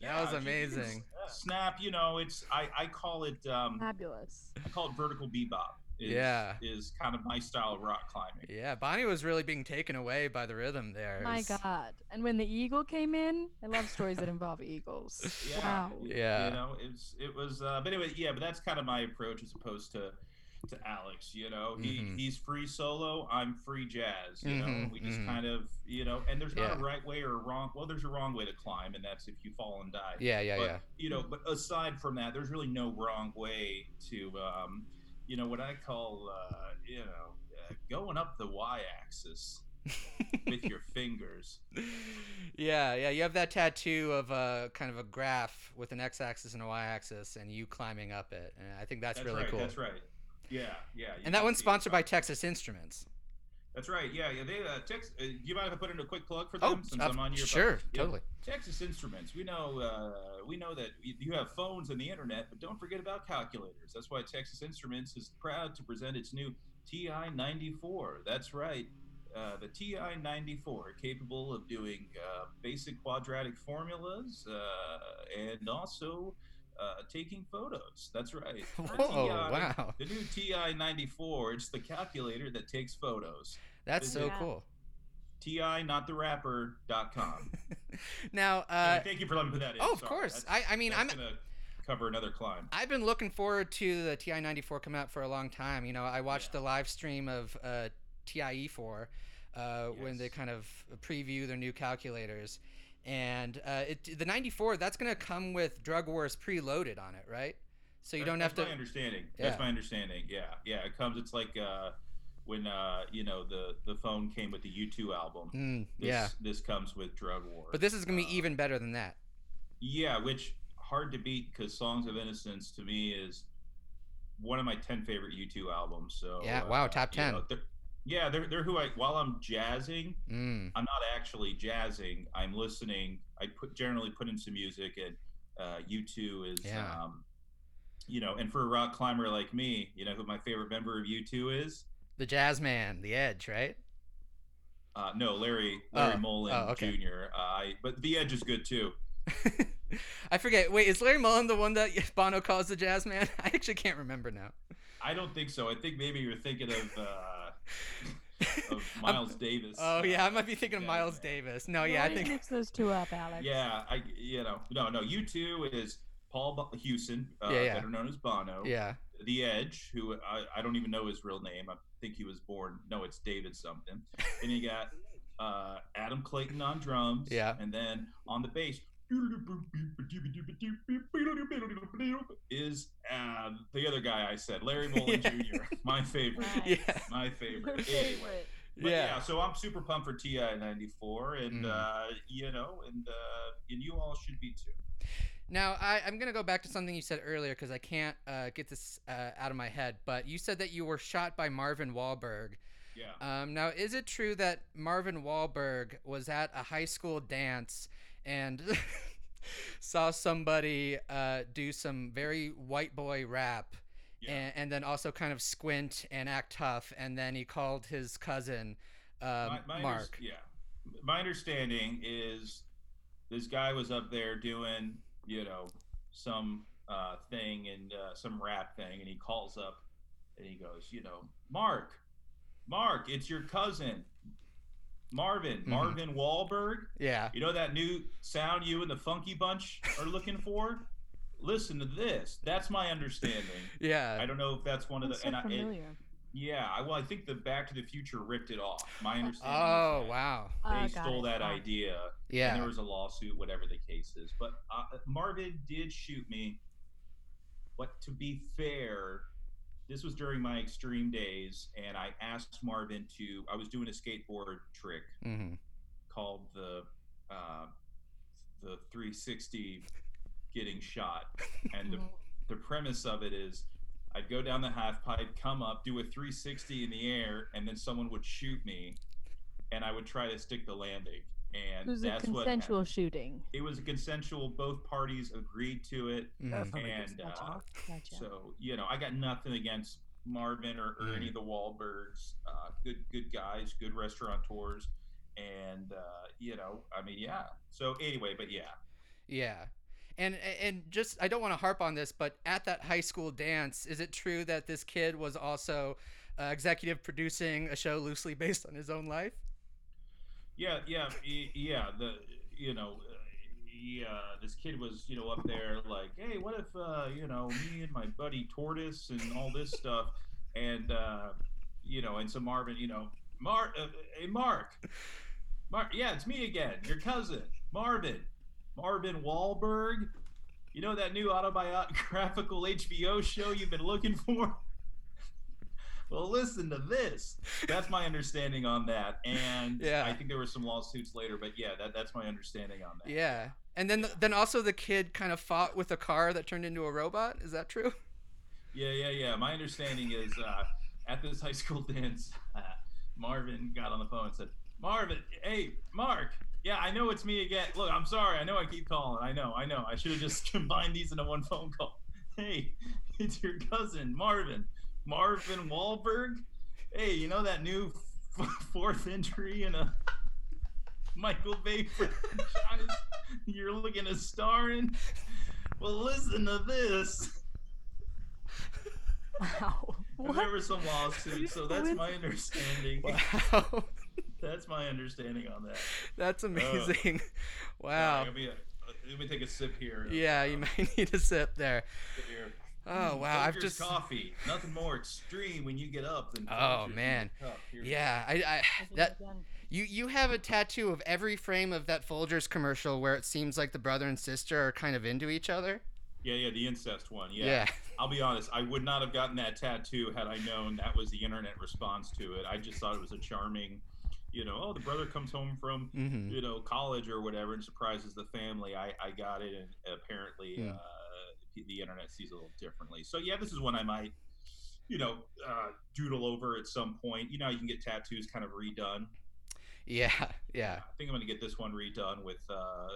That Yeah, was you- you can amazing. Snap, you know, it's I, I call it um, Fabulous. I call it vertical bebop. Is, Yeah. is kind of my style of rock climbing. Yeah, Bonnie was really being taken away by the rhythm there. It My was- God. And when the eagle came in, I love stories that involve eagles. *laughs* Yeah. Wow. Yeah. You know, it's it was. Uh, but anyway, yeah. But that's kind of my approach as opposed to to Alex. You know, he Mhm. he's free solo. I'm free jazz. You know, Mhm, we just mhm. kind of you know, and there's not a right way or a wrong. Well, there's a wrong way to climb, and that's if you fall and die. Yeah, yeah, but, yeah. You know, but aside from that, there's really no wrong way to, um, you know, what I call, uh, you know, uh, going up the y-axis *laughs* with your fingers. Yeah, yeah. You have that tattoo of a kind of a graph with an x-axis and a y-axis, and you climbing up it. And I think that's, That's really right. cool. That's right. Yeah, yeah. And that one's sponsored by Texas Instruments. That's right. Yeah, yeah. They uh, Tex. Uh, you mind if I put in a quick plug for Oh, them since uh, I'm on your? Phone. Sure, Yeah. totally. Texas Instruments. We know. Uh, we know that you have phones and the internet, but don't forget about calculators. That's why Texas Instruments is proud to present its new TI-94. That's right. Uh, the TI-94, capable of doing uh, basic quadratic formulas uh, and also uh, taking photos. That's right. *laughs* The Whoa, TI wow. The new TI-94. It's the calculator that takes photos. That's so Yeah. cool. Ti, not the rapper.com. *laughs* Now, uh, thank you for letting me put that in. oh, of Sorry. course. That's- I, I mean, I'm gonna cover another climb. I've been looking forward to the TI-94 coming out for a long time. You know, I watched Yeah. the live stream of uh, TIE4 uh, when they kind of preview their new calculators, and uh, it, the 94 that's going to come with Drug Wars preloaded on it, right? So you don't have that's to. my understanding. Yeah. That's my understanding. Yeah, yeah. It comes. It's like uh, when uh, you know the the phone came with the U2 album. Mm, This, yeah, This comes with Drug War. but this is going to be Uh, even better than that. Yeah, which hard to beat because Songs of Innocence to me is one of my ten favorite U2 albums. So Yeah, uh, wow, top you 10. know, they're- yeah, they're they're who I while I'm jazzing. Mm, I'm not actually jazzing. I'm listening. I put generally put in some music, and uh, U2 is, Yeah. um, you know, and for a rock climber like me, you know who my favorite member of U2 is? the Jazz Man, the Edge, right? Uh, no, Larry Larry Oh, Mullen oh, okay. Jr. Uh, I, but The Edge is good too. *laughs* I forget. Wait, is Larry Mullen the one that *laughs* Bono calls the Jazz Man? *laughs* I actually can't remember now. I don't think so. I think maybe you're thinking of uh, of *laughs* I'm- Miles Davis. Oh yeah, I might be thinking of Jazz Miles Man. Davis. No, You yeah, I always think mix those two up, Alex. Yeah, I you know no no U2 is Paul Bo- Hewson, uh, Yeah, yeah. better known as Bono. yeah. The Edge, who I, I don't even know his real name. I think he was born. No, it's David something. and you got uh, Adam Clayton on drums. *laughs* Yeah. And then on the bass is uh, the other guy I said, Larry *laughs* Mullen Yeah. Jr. My favorite. Nice. Yeah. My Your favorite. Anyway. But yeah. Yeah. so I'm super pumped for TI 94, and Mm. uh, you know, and uh, and you all should be too. Now I, I'm gonna go back to something you said earlier because I can't uh, get this uh, out of my head. But you said that you were shot by Marvin Wahlberg. Yeah. Um, now, is it true that Marvin Wahlberg was at a high school dance and *laughs* saw somebody uh, do some very white boy rap, Yeah. and, and then also kind of squint and act tough, and then he called his cousin um, my, my Mark? yeah. My understanding is this guy was up there doing, you know, some uh, thing and uh, some rap thing, and he calls up and he goes, you know, Mark, Mark, it's your cousin, Marvin, Mhm. Marvin Wahlberg. Yeah. You know that new sound you and the Funky Bunch are looking for? Listen to this. That's my understanding. *laughs* Yeah. I don't know if that's one of That's the. so and I, it- familiar. yeah, I, well, I think the Back to the Future ripped it off. My understanding. Oh is wow. Oh, They got stole it. that Wow. idea, and Yeah. there was a lawsuit, whatever the case is. But uh, Marvin did shoot me. But to be fair, this was during my extreme days, and I asked Marvin to. I was doing a skateboard trick hmm called the uh, the 360 getting shot, *laughs* and the the premise of it is I'd go down the half pipe, come up, do a 360 in the air, and then someone would shoot me, and I would try to stick the landing. And It was a that's what consensual happened. shooting. It was a consensual. Both parties agreed to it. hmm And, uh, Gotcha. So you know, I got nothing against Marvin or, or any of the Wahlbergs. Uh, good, good guys, good restaurateurs, and uh, you know, I mean, yeah. So anyway, but yeah, Yeah. And and just I don't want to harp on this, but at that high school dance, is it true that this kid was also uh, executive producing a show loosely based on his own life? Yeah, yeah, yeah. The you know, uh, yeah. This kid was you know up there like, hey, what if uh, you know me and my buddy Tortoise and all this stuff, and uh, you know, and so Marvin, you know, Mark, uh, hey Mark, Mark, yeah, it's me again, your cousin Marvin, Marvin Wahlberg. You know that new autobiographical HBO show you've been looking for? Well, listen to this. That's my understanding on that. And *laughs* Yeah. I think there were some lawsuits later, but yeah, that, that's my understanding on that. Yeah. And then then also the kid kind of fought with a car that turned into a robot. Is that true? *laughs* Yeah, yeah, yeah. My understanding is uh, at this high school *laughs* dance, uh, Marvin got on the phone and said, Marvin, hey, Mark. Yeah, I know it's me again. Look, I'm sorry. I know I keep calling. I know, I know. I should have just combined these into one phone call. Hey, it's your cousin, Marvin. Marvin Wahlberg. Hey, you know that new f- *laughs* fourth entry in a *laughs* Michael Bay franchise *laughs* you're looking to star in? Well, listen to this. Wow. There were some lawsuits, so that's my understanding. Wow. That's my understanding on that. That's amazing. Wow. Let me, uh, let me take a sip here. Yeah, you Um, might need a sip there. Sip here. Oh wow, I've just coffee. Nothing more extreme when you get up than. Oh, in man. your cup. Here. yeah, I, I that you you have a tattoo of every frame of that Folgers commercial where it seems like the brother and sister are kind of into each other. Yeah, yeah, the incest one. Yeah. Yeah. I'll be honest. I would not have gotten that tattoo had I known that was the internet response to it. I just thought it was a charming, you know, oh, the brother comes home from hmm you know college or whatever and surprises the family. I I got it, and apparently Hmm. uh, the internet sees a little differently. So yeah, this is one I might. You know, uh, doodle over at some point. You know, you can get tattoos kind of redone. Yeah, yeah. I think I'm going to get this one redone with uh,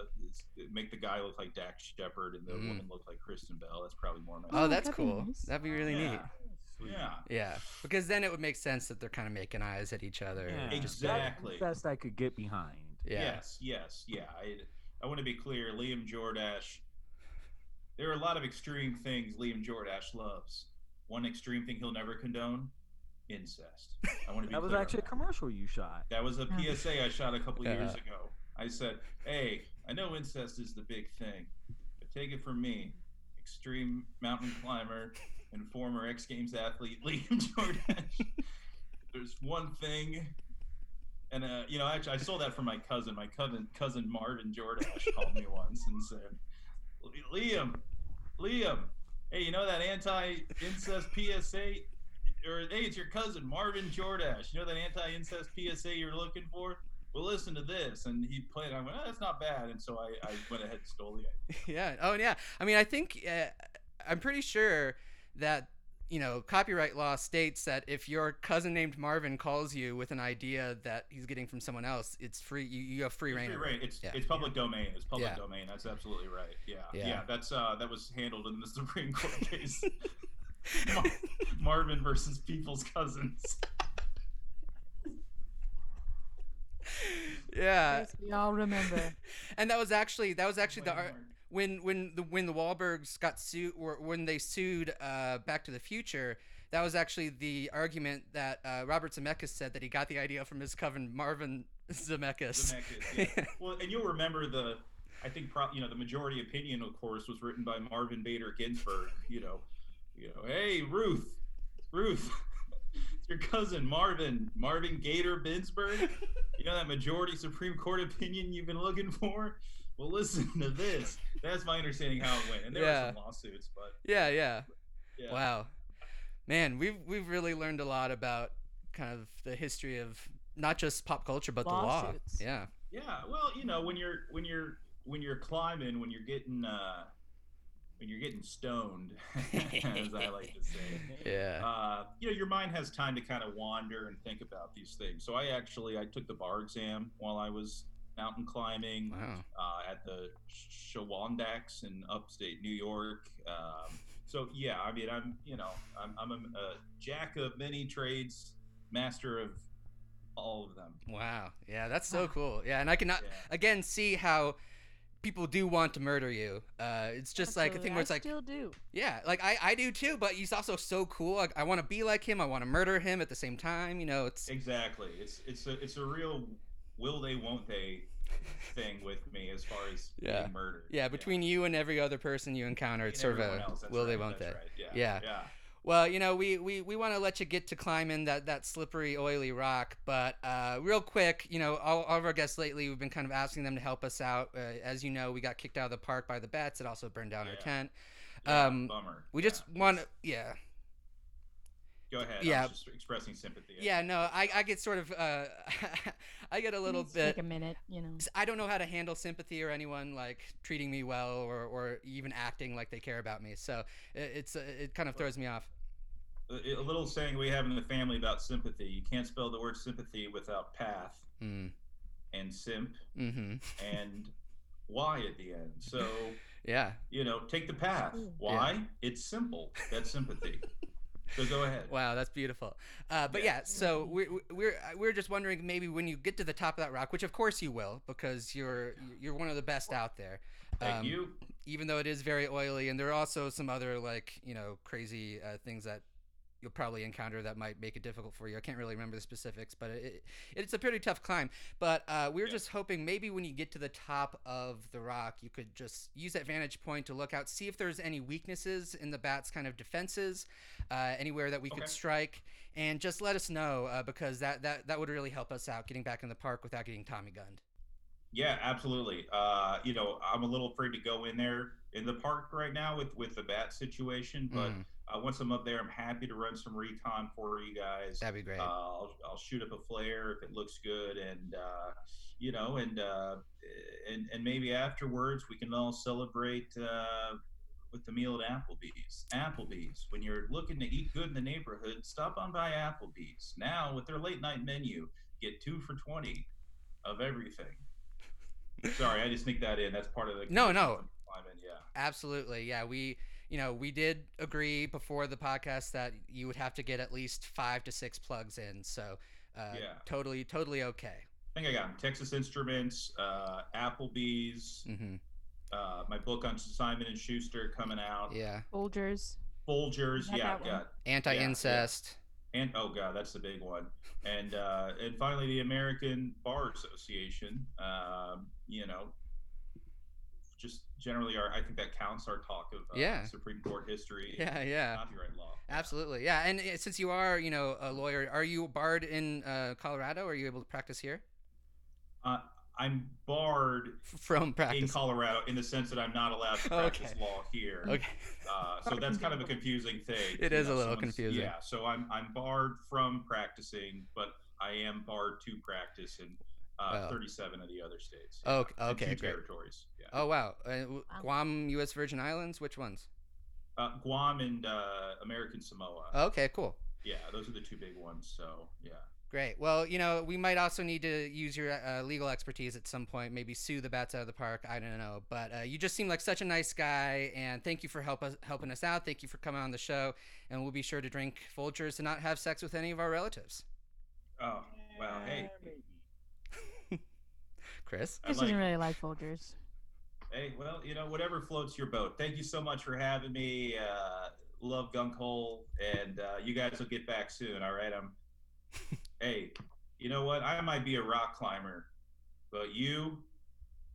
make the guy look like Dax Shepard and the Mm. woman look like Kristen Bell. That's probably more my. Oh, Oh, that's that'd be cool. nice. That'd be really neat. yeah. Yeah. Yeah, because then it would make sense that they're kind of making eyes at each other. Yeah. Exactly. That's best I could get behind. yeah. Yes, yes, yeah. I, I want to be clear. Liam Jordache. There are a lot of extreme things Liam Jordache loves. One extreme thing he'll never condone: incest. I want to be. That was clear actually a that. commercial you shot. That was a PSA I shot a couple years ago. I said, "Hey, I know incest is the big thing, but take it from me, extreme mountain climber and former X Games athlete *laughs* Liam Jordache. There's one thing." And uh, you know, actually, I stole that from my cousin. My cousin, cousin Marvin Jordache, called me once and said, "Liam, Liam, hey, you know that anti-incest PSA or hey, it's your cousin Marvin Jordache. You know that anti-incest PSA you're looking for? Well, listen to this, and he played. I went, oh, that's not bad, and so I, I went ahead and stole the idea. *laughs* yeah. Oh, yeah. I mean, I think uh, I'm pretty sure that you know copyright law states that if your cousin named Marvin calls you with an idea that he's getting from someone else, it's free. You, you have free It's reign. free over reign. It's yeah. it's public domain. It's public Yeah. domain. That's absolutely right. Yeah. Yeah. yeah, That's uh that was handled in the *laughs* Supreme Court *laughs* case. Mar- Marvin versus People's Cousins. yeah. Yes, we all remember. *laughs* And that was actually that was actually the Wait, ar- Mark. When when the when the Wahlbergs got sued or when they sued uh, Back to the Future. That was actually the argument that uh, Robert Zemeckis said that he got the idea from his cousin Marvin Zemeckis. Zemeckis, yeah. *laughs* Well, and you'll remember the, I think, pro, you know, the majority opinion, of course, was written by Marvin Bader Ginsburg. You know, you know, hey Ruth, Ruth, it's *laughs* your cousin Marvin, Marvin Gator Ginsburg. You know that majority Supreme Court opinion you've been looking for. Well, listen to this. That's my understanding how it went, and there Yeah. were some lawsuits, but yeah, yeah. yeah. Wow, man, we've we've really learned a lot about kind of the history of not just pop culture but Lawsuits. the law. Yeah, Yeah, well, you know, when you're when you're when you're climbing, when you're getting uh when you're getting stoned, *laughs* as I like to say, *laughs* yeah. uh, you know, your mind has time to kind of wander and think about these things. So I actually I took the bar exam while I was mountain climbing Wow. uh, at the Shawandaks in upstate New York. Um, so yeah, I mean, I'm you know, I'm, I'm a, a jack of many trades, master of all of them. Wow. Yeah, that's so cool. Yeah, and I cannot Yeah. again see how people do want to murder you. Uh, it's just like a thing where it's I like, still do. yeah, like I, I do too, but he's also so cool. Like, I want to be like him. I want to murder him at the same time. You know, it's Exactly. It's it's a it's a real will they won't they thing with me as far as *laughs* Yeah. being murdered. yeah. Between you and every other person you encounter, it's sort of a will they won't they. right, Yeah. Yeah. Yeah. Well, you know, we we, we want to let you get to climbing that, that slippery, oily rock, but uh, real quick, you know, all, all of our guests lately, we've been kind of asking them to help us out. Uh, as you know, we got kicked out of the park by the bats. It also burned down our tent. Yeah, Um, bummer. We Yeah, just want, to, yeah, Go ahead. Yeah. I was just expressing sympathy. Yeah, no, I, I get sort of uh, *laughs* I get a little Let's bit. Take a minute, you know. I don't know how to handle sympathy or anyone like treating me well or, or even acting like they care about me. So it, it's uh, it kind of throws me off. A, a little saying we have in the family about sympathy. You can't spell the word sympathy without path Mm. and simp Mm-hmm. and y at the end. So *laughs* Yeah. you know, take the path. Ooh. Why? It's simple. That's sympathy. *laughs* so go ahead. Wow, that's beautiful. Uh, but Yeah. yeah, so we're we're we're just wondering maybe when you get to the top of that rock, which of course you will, because you're you're one of the best out there. Thank Um, you. even though it is very oily and there are also some other like you know crazy uh, things that you'll probably encounter that might make it difficult for you i can't really remember the specifics but it, it's a pretty tough climb but uh, we were Yeah. just hoping maybe when you get to the top of the rock you could just use that vantage point to look out see if there's any weaknesses in the bat's kind of defenses uh, anywhere that we Okay. could strike and just let us know uh, because that, that that would really help us out getting back in the park without getting tommy gunned Yeah, absolutely. Uh, you know, I'm a little afraid to go in there in the park right now with with the bat situation, but Mm, uh, once I'm up there, I'm happy to run some recon for you guys. that'd be great Uh, I'll, I'll shoot up a flare if it looks good, and uh, you know, and uh, and and maybe afterwards we can all celebrate uh, with the meal at Applebee's. Applebee's. When you're looking to eat good in the neighborhood, stop on by Applebee's now with their late night menu. Get two for twenty of everything. *laughs* Sorry, I just sneak that in. That's part of the No, no. Climate, yeah. Absolutely. Yeah, we you know, we did agree before the podcast that you would have to get at least 5 to 6 plugs in. So, uh Yeah. totally totally okay. I think I got 'em. Texas Instruments, uh, Applebee's, Mhm. uh, my book on Simon and Schuster coming out. Yeah. Folgers. Folgers, Got yeah, that one. got Anti-incest. and oh god, that's the big one. And uh, and finally, the American Bar Association. Um, you know, just generally, our I think that counts our talk of uh, Yeah. Supreme Court history, *laughs* Yeah, yeah. copyright law. Absolutely. Yeah, and uh, since you are, you know, a lawyer, are you barred in uh, Colorado? Are you able to practice here? Uh, I'm barred from From in. Colorado in the sense that I'm not allowed to Okay. practice law here. Okay. Uh, so that's kind of a confusing thing. It is is a little confusing. Yeah, so I'm I'm barred from practicing, but I am barred to practice in uh, Wow. 37 of the other states. Oh, okay, two great. territories. Yeah, Oh wow. Uh. Guam, U.S. Virgin Islands. Which ones? uh, Guam and uh, American Samoa. Okay, cool. Yeah, those are the two big ones. So yeah. Great. Well, you know, we might also need to use your uh, legal expertise at some point. Maybe sue the bats out of the park. I don't know. But uh, you just seem like such a nice guy, and thank you for help us, helping us out. Thank you for coming on the show, and we'll be sure to drink Folgers and not have sex with any of our relatives. Oh well, hey, Chris. I Chris like- doesn't really like Folgers. hey, well, you know, whatever floats your boat. Thank you so much for having me. Uh, love Gunkhole, and uh, you guys will get back soon. All right, I'm. *laughs* hey, you know what? I might be a rock climber, but you,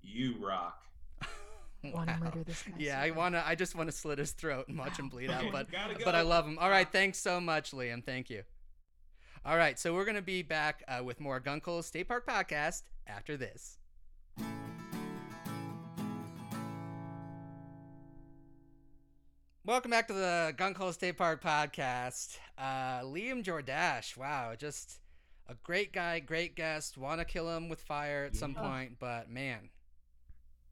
you rock. *laughs* Want to Wow. murder this guy? Yeah, I wanna. I just want to slit his throat and watch him bleed out. But gotta but I love him. All right, thanks so much, Liam. Thank you. All right, so we're gonna be back uh, with more Gunkhole State Park podcast after this. Welcome back to the Gunkhole State Park podcast. Uh, Liam Jordache, wow, just a great guy, great guest. Want to kill him with fire at some point, but man,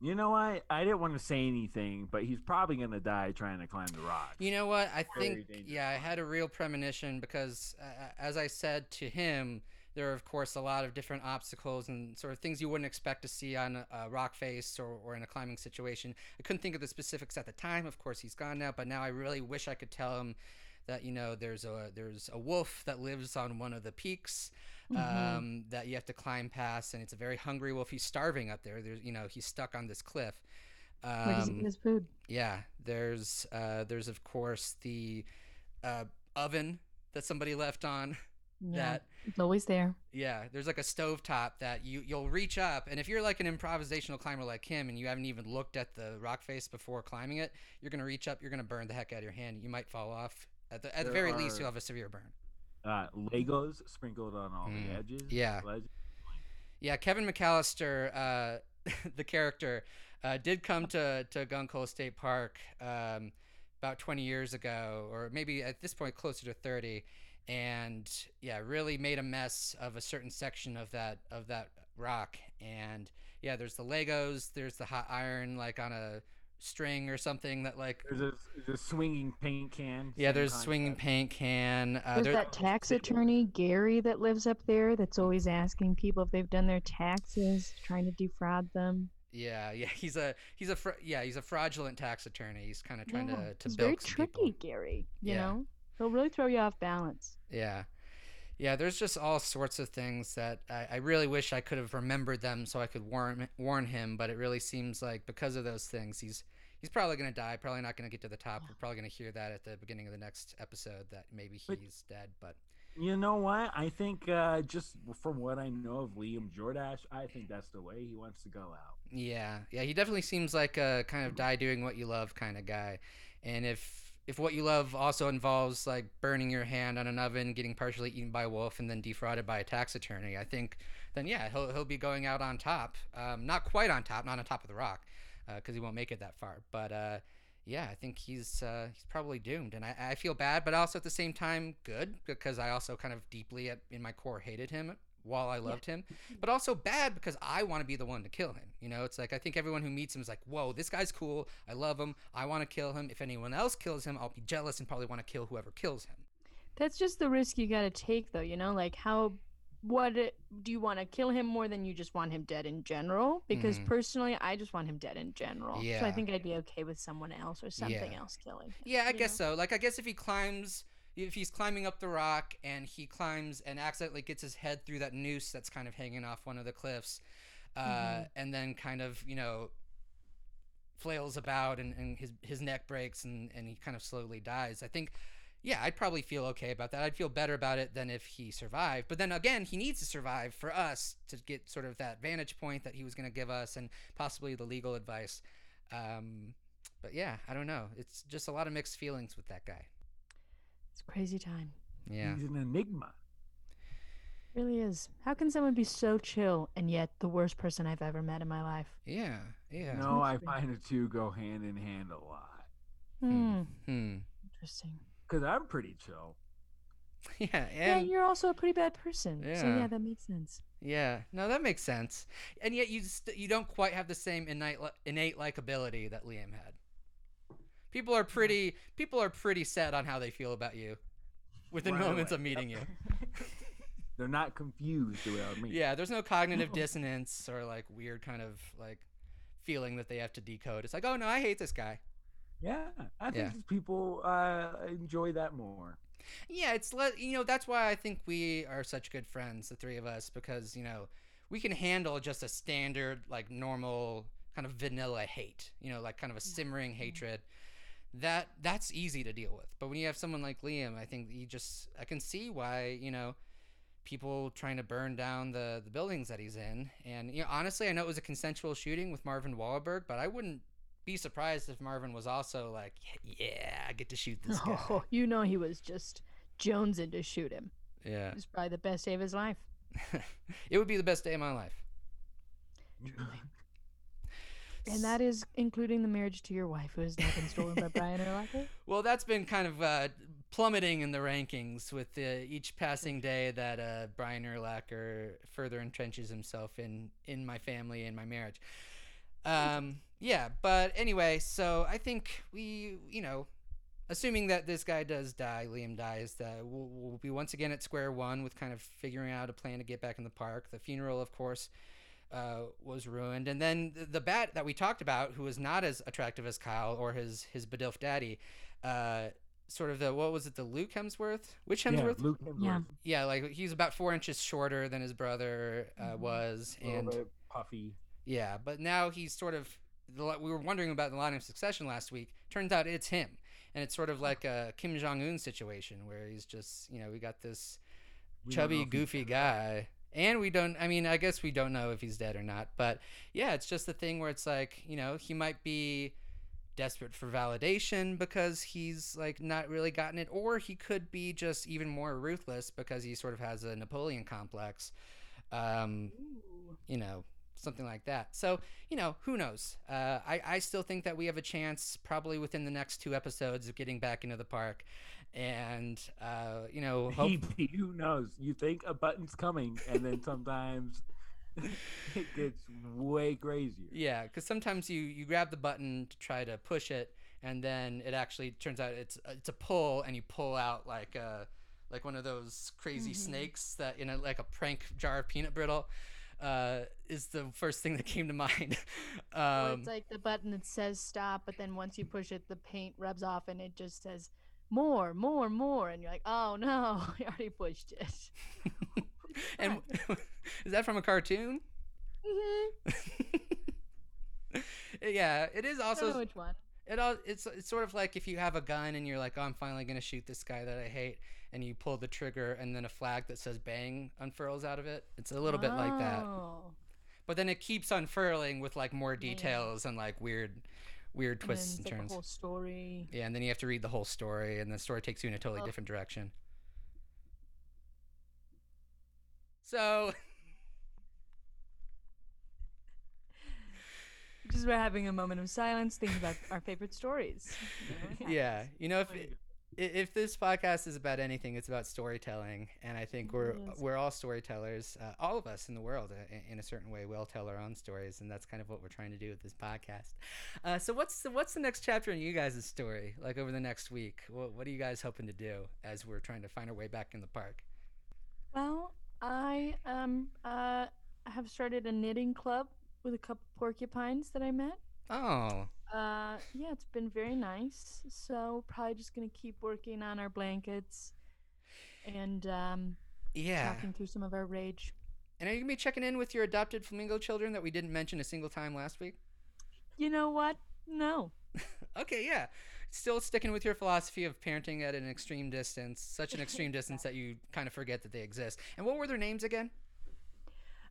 You know what? I didn't want to say anything, but he's probably gonna die trying to climb the rock. You know what? I Very think yeah, I had a real premonition because uh, as I said to him, there are of course a lot of different obstacles and sort of things you wouldn't expect to see on a, a rock face or, or in a climbing situation. I couldn't think of the specifics at the time. Of course, he's gone now, but now I really wish I could tell him that you know there's a there's a wolf that lives on one of the peaks Mhm. um, that you have to climb past, and it's a very hungry wolf. He's starving up there. There's you know he's stuck on this cliff. Where does he Um, get his food? yeah, there's uh, there's of course the uh, oven that somebody left on. *laughs* Yeah, That it's always there. yeah, there's like a stove top that you you'll reach up, and if you're like an improvisational climber like him, and you haven't even looked at the rock face before climbing it, you're gonna reach up, you're gonna burn the heck out of your hand. You might fall off. At the at the There very least, you'll have a severe burn. Uh, Legos sprinkled on all Mm, the edges. yeah. Ledge- Yeah, Kevin McAllister, uh, *laughs* the character, uh, did come to to Gunkhole State Park um, about 20 years ago, or maybe at this point closer to 30. And yeah, really made a mess of a certain section of that of that rock. And yeah, there's the Legos, there's the hot iron like on a string or something that like There's a, there's a swinging paint can. yeah, there's a swinging concept. paint can. Uh, There's there- that tax attorney, Gary, that lives up there that's always asking people if they've done their taxes, trying to defraud them. yeah, *laughs* yeah, he's a he's a fra- yeah he's a fraudulent tax attorney. He's kind of trying Yeah, to to He's bilk very some tricky, people. Gary. You Yeah. know, he'll really throw you off balance. Yeah. Yeah, there's just all sorts of things that I, I really wish I could have remembered them so I could warn warn him, but it really seems like because of those things, he's he's probably gonna die. Probably not gonna get to the top. We're probably gonna hear that at the beginning of the next episode that maybe But- he's dead. But You know what? I think uh, just from what I know of Liam Jordache, I think that's the way he wants to go out. yeah, yeah, he definitely seems like a kind of die doing what you love kind of guy. And if if what you love also involves like burning your hand on an oven, getting partially eaten by a wolf, and then defrauded by a tax attorney, I think then yeah, he'll he'll be going out on top. Um, not quite on top, not on top of the rock, because he won't make it that far. But uh, yeah, I think he's uh, he's probably doomed, and I, I feel bad, but also at the same time good because I also kind of deeply at, in my core hated him while I loved him, but also bad because I want to be the one to kill him. You know, it's like I think everyone who meets him is like, whoa, this guy's cool. I love him. I want to kill him. If anyone else kills him, I'll be jealous and probably want to kill whoever kills him. That's just the risk you got to take, though. You know, like how. What do you want to kill him more than you just want him dead in general? Because Mhm. personally, I just want him dead in general. Yeah. So I think I'd be okay with someone else or something Yeah. else killing him. Yeah, I guess know? so. Like, I guess if he climbs, if he's climbing up the rock and he climbs and accidentally gets his head through that noose that's kind of hanging off one of the cliffs, uh, Mhm. and then kind of, you know, flails about and, and his, his neck breaks and, and he kind of slowly dies, I think, yeah, I'd probably feel okay about that. I'd feel better about it than if he survived. But then again, he needs to survive for us to get sort of that vantage point that he was going to give us and possibly the legal advice. Um, but yeah, I don't know. It's just a lot of mixed feelings with that guy. It's a crazy time. Yeah. He's an enigma. It really is. How can someone be so chill and yet the worst person I've ever met in my life? Yeah. Yeah. No, I find the two go hand in hand a lot. Hmm. Hmm. Interesting. Because I'm pretty chill. *laughs* Yeah. yeah, And you're also a pretty bad person. Yeah. So Yeah. yeah, that makes sense. yeah. No, that makes sense. And yet you st- you don't quite have the same innate li- innate likability that Liam had. People are pretty people are pretty set on how they feel about you within Right moments away. of meeting you. They're not confused about me. Yeah, there's no cognitive *laughs* dissonance or like weird kind of like feeling that they have to decode. It's like, "Oh no, I hate this guy." Yeah, I Yeah. think people uh, enjoy that more. Yeah, it's le- you know that's why I think we are such good friends, the three of us, because you know we can handle just a standard like normal kind of vanilla hate, you know, like kind of a simmering hatred. That that's easy to deal with, but when you have someone like Liam, I think you just I can see why you know people trying to burn down the the buildings that he's in, and you know honestly, I know it was a consensual shooting with Marvin Wahlberg, but I wouldn't be surprised if Marvin was also like, yeah, I get to shoot this *laughs* oh, guy. Oh, you know he was just jonesing to shoot him. Yeah. It was probably the best day of his life. *laughs* it would be the best day of my life. *laughs* And that is including the marriage to your wife, who has now been stolen by Brian Urlacher. *laughs* Well, that's been kind of uh, plummeting in the rankings with uh, each passing day that uh, Brian Urlacher further entrenches himself in in my family and my marriage. Um, yeah, but anyway, so I think we, you know, assuming that this guy does die, Liam dies, that we'll, we'll be once again at square one with kind of figuring out a plan to get back in the park. The funeral, of course, uh, was ruined, and then the, the bat that we talked about, who was not as attractive as Kyle or his his bedilf daddy, uh, sort of the what was it, the Luke Hemsworth, which Yeah, Hemsworth? Luke Hemsworth. Yeah. Yeah, like he's about four inches shorter than his brother uh, Mhm. was, A and bit puffy. yeah, but now he's sort of. We were wondering about the line of succession last week. Turns out it's him, and it's sort of like a Kim Jong Un situation where he's just, you know, we got this We chubby, goofy dead. guy, and we don't. I mean, I guess we don't know if he's dead or not. But yeah, it's just the thing where it's like, you know, he might be desperate for validation because he's like not really gotten it, or he could be just even more ruthless because he sort of has a Napoleon complex. Um, you know, something like that. So, you know, who knows? Uh, I, I still think that we have a chance, probably within the next two episodes, of getting back into the park. And uh, you know, *laughs* hope- Maybe, who knows? You think a button's coming, and then sometimes *laughs* it gets way crazier. yeah, because sometimes you you grab the button to try to push it, and then it actually turns out it's it's a pull, and you pull out like a like one of those crazy Mhm. snakes that you know, like a prank jar of peanut brittle. Uh, is the first thing that came to *laughs* mind. Or um, it's like the button that says stop, but then once you push it, the paint rubs off and it just says more, more, more, and you're like, oh no, *laughs* I already pushed it. *laughs* and *laughs* is that from a cartoon? hmm yeah, it is I don't know also which one. it all it's it's sort of like if you have a gun and you're like, oh, I'm finally gonna shoot this guy that I hate, and you pull the trigger and then a flag that says bang unfurls out of it. It's a little bit like that, Oh. but then it keeps unfurling with like more Yeah. details and like weird, weird And then twists and, it's like turns. a whole story. Yeah, and then you have to read the whole story, and the story takes you in a totally Oh. different direction. So *laughs* Just we're having a moment of silence, thinking about our favorite stories. You know, yeah, you know if i- if this podcast is about anything, it's about storytelling, and I think we're is. we're all storytellers. Uh, all of us in the world, uh, in, in a certain way, will tell our own stories, and that's kind of what we're trying to do with this podcast. Uh, so what's the, what's the next chapter in you guys' story? Like over the next week, what what are you guys hoping to do as we're trying to find our way back in the park? Well, I um uh have started a knitting club with a couple porcupines that I met. Oh, Uh, yeah, it's been very nice. So probably just gonna keep working on our blankets and um yeah. talking through some of our rage. And are you gonna be checking in with your adopted flamingo children that we didn't mention a single time last week? You know what? No. *laughs* Okay, yeah. Still sticking with your philosophy of parenting at an extreme distance, such an extreme *laughs* distance that you kind of forget that they exist. And what were their names again?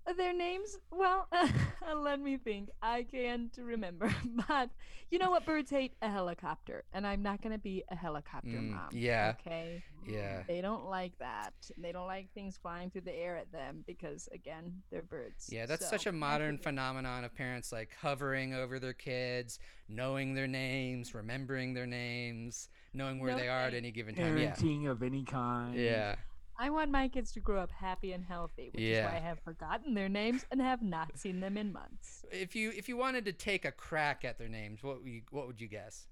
Uh, Their names? Well, *laughs* let me think. I can't remember. *laughs* But you know what birds hate? A helicopter. And I'm not going to be a helicopter Mm, mom. yeah. Okay. Yeah. They don't like that. They don't like things flying through the air at them because, again, they're birds. Yeah, that's So, such a modern phenomenon of parents like hovering over their kids, knowing their names, remembering their names, knowing where No they are at any given time. Yeah. Parenting of any kind. Yeah. I want my kids to grow up happy and healthy, which is why I have forgotten their names and have not seen them in months. If you if you wanted to take a crack at their names, what would you, what would you guess?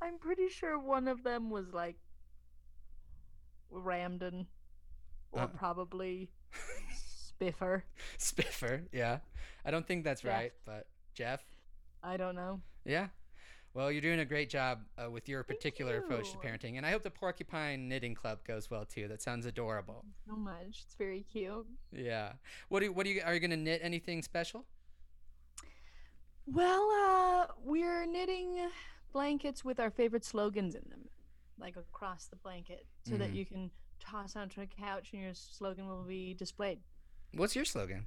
I'm pretty sure one of them was like Ramden or Uh. probably *laughs* Spiffer. Spiffer, yeah. I don't think that's Jeff. right, but Jeff, I don't know. yeah. Well, you're doing a great job uh, with your particular approach to parenting, and I hope the Porcupine Knitting Club goes well too. That sounds adorable. So much. It's very cute. Yeah. What do you, what do you are you gonna knit anything special? Well, uh, we're knitting blankets with our favorite slogans in them, like across the blanket, so that Mhm. you can toss onto a couch and your slogan will be displayed. What's your slogan?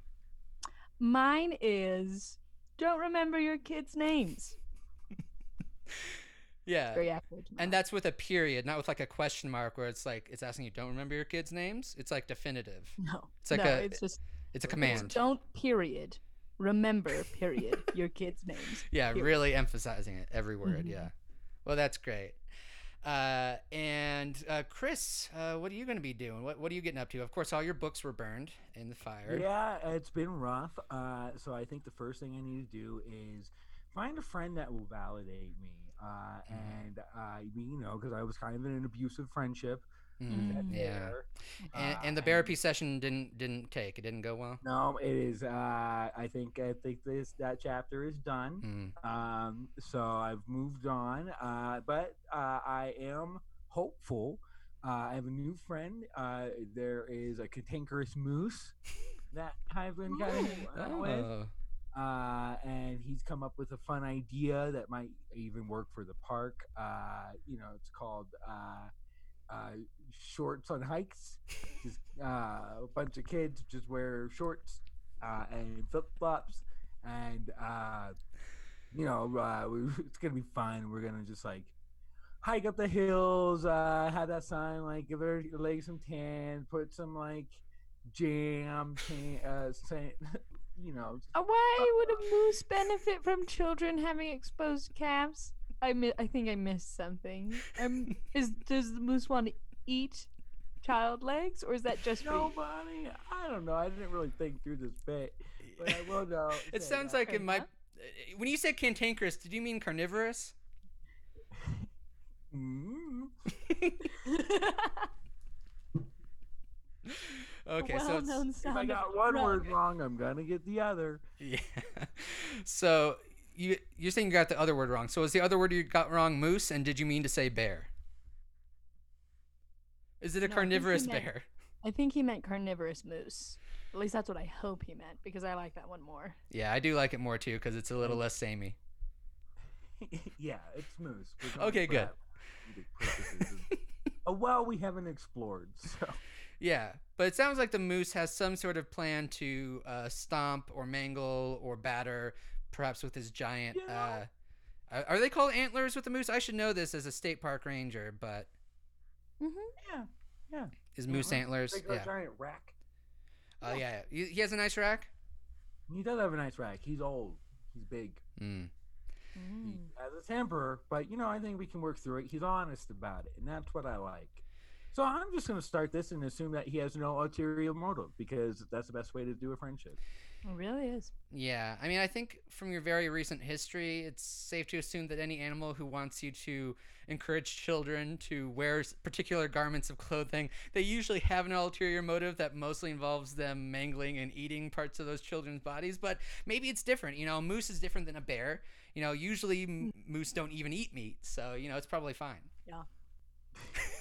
Mine is don't remember your kids' names. *laughs* Yeah. Very accurate. And that's with a period, not with like a question mark where it's like it's asking you don't remember your kids' names. It's like definitive. *laughs* no, it's like no, a- it's just It's a it's command. don't period remember period your kids' names. *laughs* Yeah, period. really emphasizing it every word. Mhm. Yeah. Well, that's great. Uh, and uh, Chris, uh, what are you going to be doing? What What are you getting up to? Of course, all your books were burned in the fire. Yeah, it's been rough. Uh, so I think the first thing I need to do is find a friend that will validate me. Uh, and uh, you know, because I was kind of in an abusive friendship. Mm, yeah. And, Uh, and the therapy session didn't didn't take. It didn't go well. No, it is. Uh, I think I think this that chapter is done. Mm. Um, so I've moved on. Uh, but uh, I am hopeful. Uh, I have a new friend. Uh, there is a cantankerous moose that I've been kind of with. Uh, and he's come up with a fun idea that might even work for the park. Uh, you know, it's called uh, uh, shorts on hikes. Just *laughs* uh, a bunch of kids just wear shorts uh, and flip flops, and uh, you know, uh, we, *laughs* it's gonna be fun. We're gonna just like hike up the hills, uh, have that sign like give her legs some tan, put some like jam, tan, uh, *laughs* you know, Uh, Why would a moose benefit from children having exposed calves? I mi- I think I missed something. Um, *laughs* is does the moose want to eat child legs, or is that just for No. Bonnie. I don't know. I didn't really think through this bit, but I will know. *laughs* It say sounds that- like it might. When you said cantankerous, did you mean carnivorous? *laughs* Mm. Okay, so it's, well-known If I got one drug. word wrong, I'm gonna get the other. yeah. *laughs* So you you're saying you got the other word wrong. So was the other word you got wrong moose, and did you mean to say bear? Is it a No, I carnivorous meant- bear? I think he meant carnivorous moose. At least that's what I hope he meant because I like that one more. Yeah, I do like it more too because it's a little less samey. *laughs* yeah, it's moose. Okay, good. that purposes of- oh, well we haven't explored. So *laughs* Yeah, but it sounds like the moose has some sort of plan to uh, stomp or mangle or batter, perhaps with his giant. Yeah. Uh, are- are they called antlers with the moose? I should know this as a state park ranger, but yeah, yeah. is moose Uh-huh. antlers? Like a Yeah. giant rack. Oh yeah, He, he has a nice rack. He does have a nice rack. He's old. He's big. Mm. He has a temper, but you know, I think we can work through it. He's honest about it, and that's what I like. So I'm just going to start this and assume that he has no ulterior motive because that's the best way to do a friendship. It really is. Yeah, I mean, I think from your very recent history, it's safe to assume that any animal who wants you to encourage children to wear particular garments of clothing, they usually have an ulterior motive that mostly involves them mangling and eating parts of those children's bodies. But maybe it's different. You know, a moose is different than a bear. You know, usually m- moose don't even eat meat, so you know it's probably fine.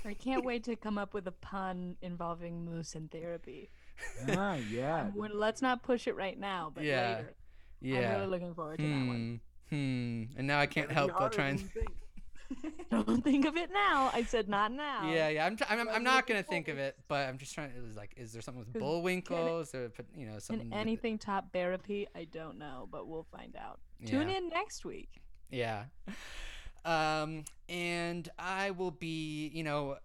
I can't wait to come up with a pun involving moose and therapy. ah, yeah. Um, well, let's not push it right now, but Yeah. later. I'm really looking forward to that one. Hmm. Hmm. And now I can't help but harder try and. think. *laughs* Don't think of it now. I said not now. Yeah, yeah. I'm, t- I'm, I'm, I'm not gonna think of it, but I'm just trying. It was like, is there something with Bullwinkle? Is there, you know, something? And with anything top therapy, I don't know, but we'll find out. Tune Yeah. in next week. Yeah. Um, and I will be, you know,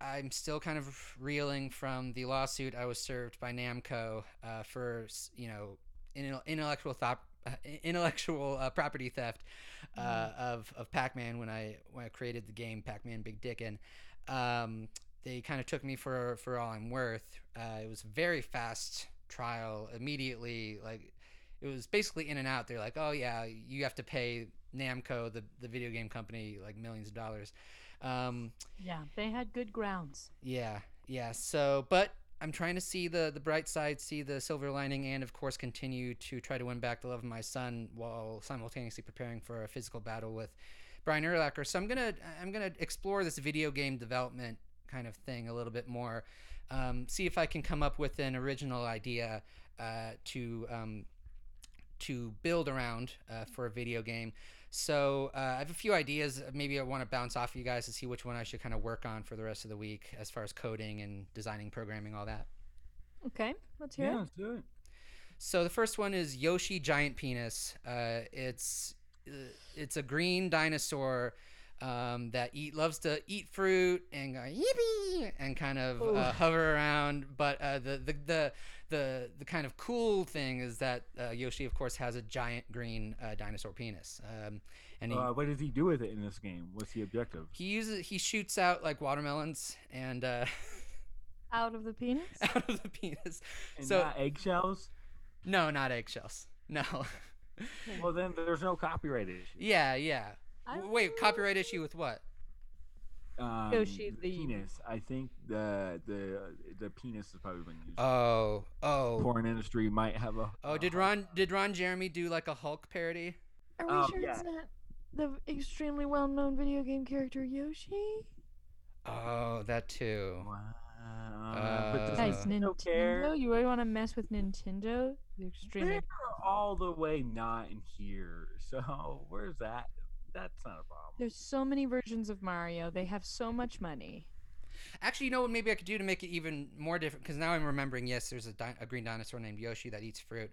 I'm still kind of reeling from the lawsuit I was served by Namco uh, for, you know, intel- intellectual thought. *laughs* Intellectual uh, property theft uh, of, of Pac-Man when I when I created the game Pac-Man Big Dickin. Um, they kind of took me for for all I'm worth. Uh, it was a very fast trial. Immediately, like it was basically in and out. They're like, "Oh yeah, you have to pay Namco, the the video game company, like millions of dollars." Um, Yeah, they had good grounds. yeah, yeah. So, but I'm trying to see the the bright side, see the silver lining, and of course, continue to try to win back the love of my son while simultaneously preparing for a physical battle with Brian Urlacher. So I'm gonna I'm gonna explore this video game development kind of thing a little bit more. Um, see if I can come up with an original idea uh, to um, to build around uh, for a video game. So uh, I have a few ideas. Maybe I want to bounce off of you guys to see which one I should kind of work on for the rest of the week, as far as coding and designing, programming, all that. Okay, let's hear Yeah, it. let's do it. So the first one is Yoshi Giant Penis. Uh, it's uh, it's a green dinosaur um, that eat loves to eat fruit and go yippee and kind of uh, hover around. But uh, the, the the the the kind of cool thing is that uh, Yoshi, of course, has a giant green uh, dinosaur penis. Um, and he, Uh, what does he do with it in this game? What's the objective? he uses he shoots out like watermelons and uh, *laughs* Out of the penis? *laughs* out of the penis. And So- not eggshells? No, not eggshells. No. Well, then there's no copyright issue. yeah, yeah. I W- Wait, don't copyright issue with what? Um, Yoshi the the- penis. I think the the the penis has probably been used. Oh, oh, Porn industry might have a. oh. Did Ron did Ron Jeremy do like a Hulk parody? Are we Oh, sure yeah. it's not the extremely well known video game character Yoshi? Oh, that too. Wow. Uh, but does Guys, Nintendo Nintendo? care? You really want to mess with Nintendo? The extremely. They're all the way not in here. So where's that? That's not a problem. There's so many versions of Mario. They have so much money. Actually, you know what? Maybe I could do to make it even more different. Because now I'm remembering. Yes, there's a, di- a green dinosaur named Yoshi that eats fruit.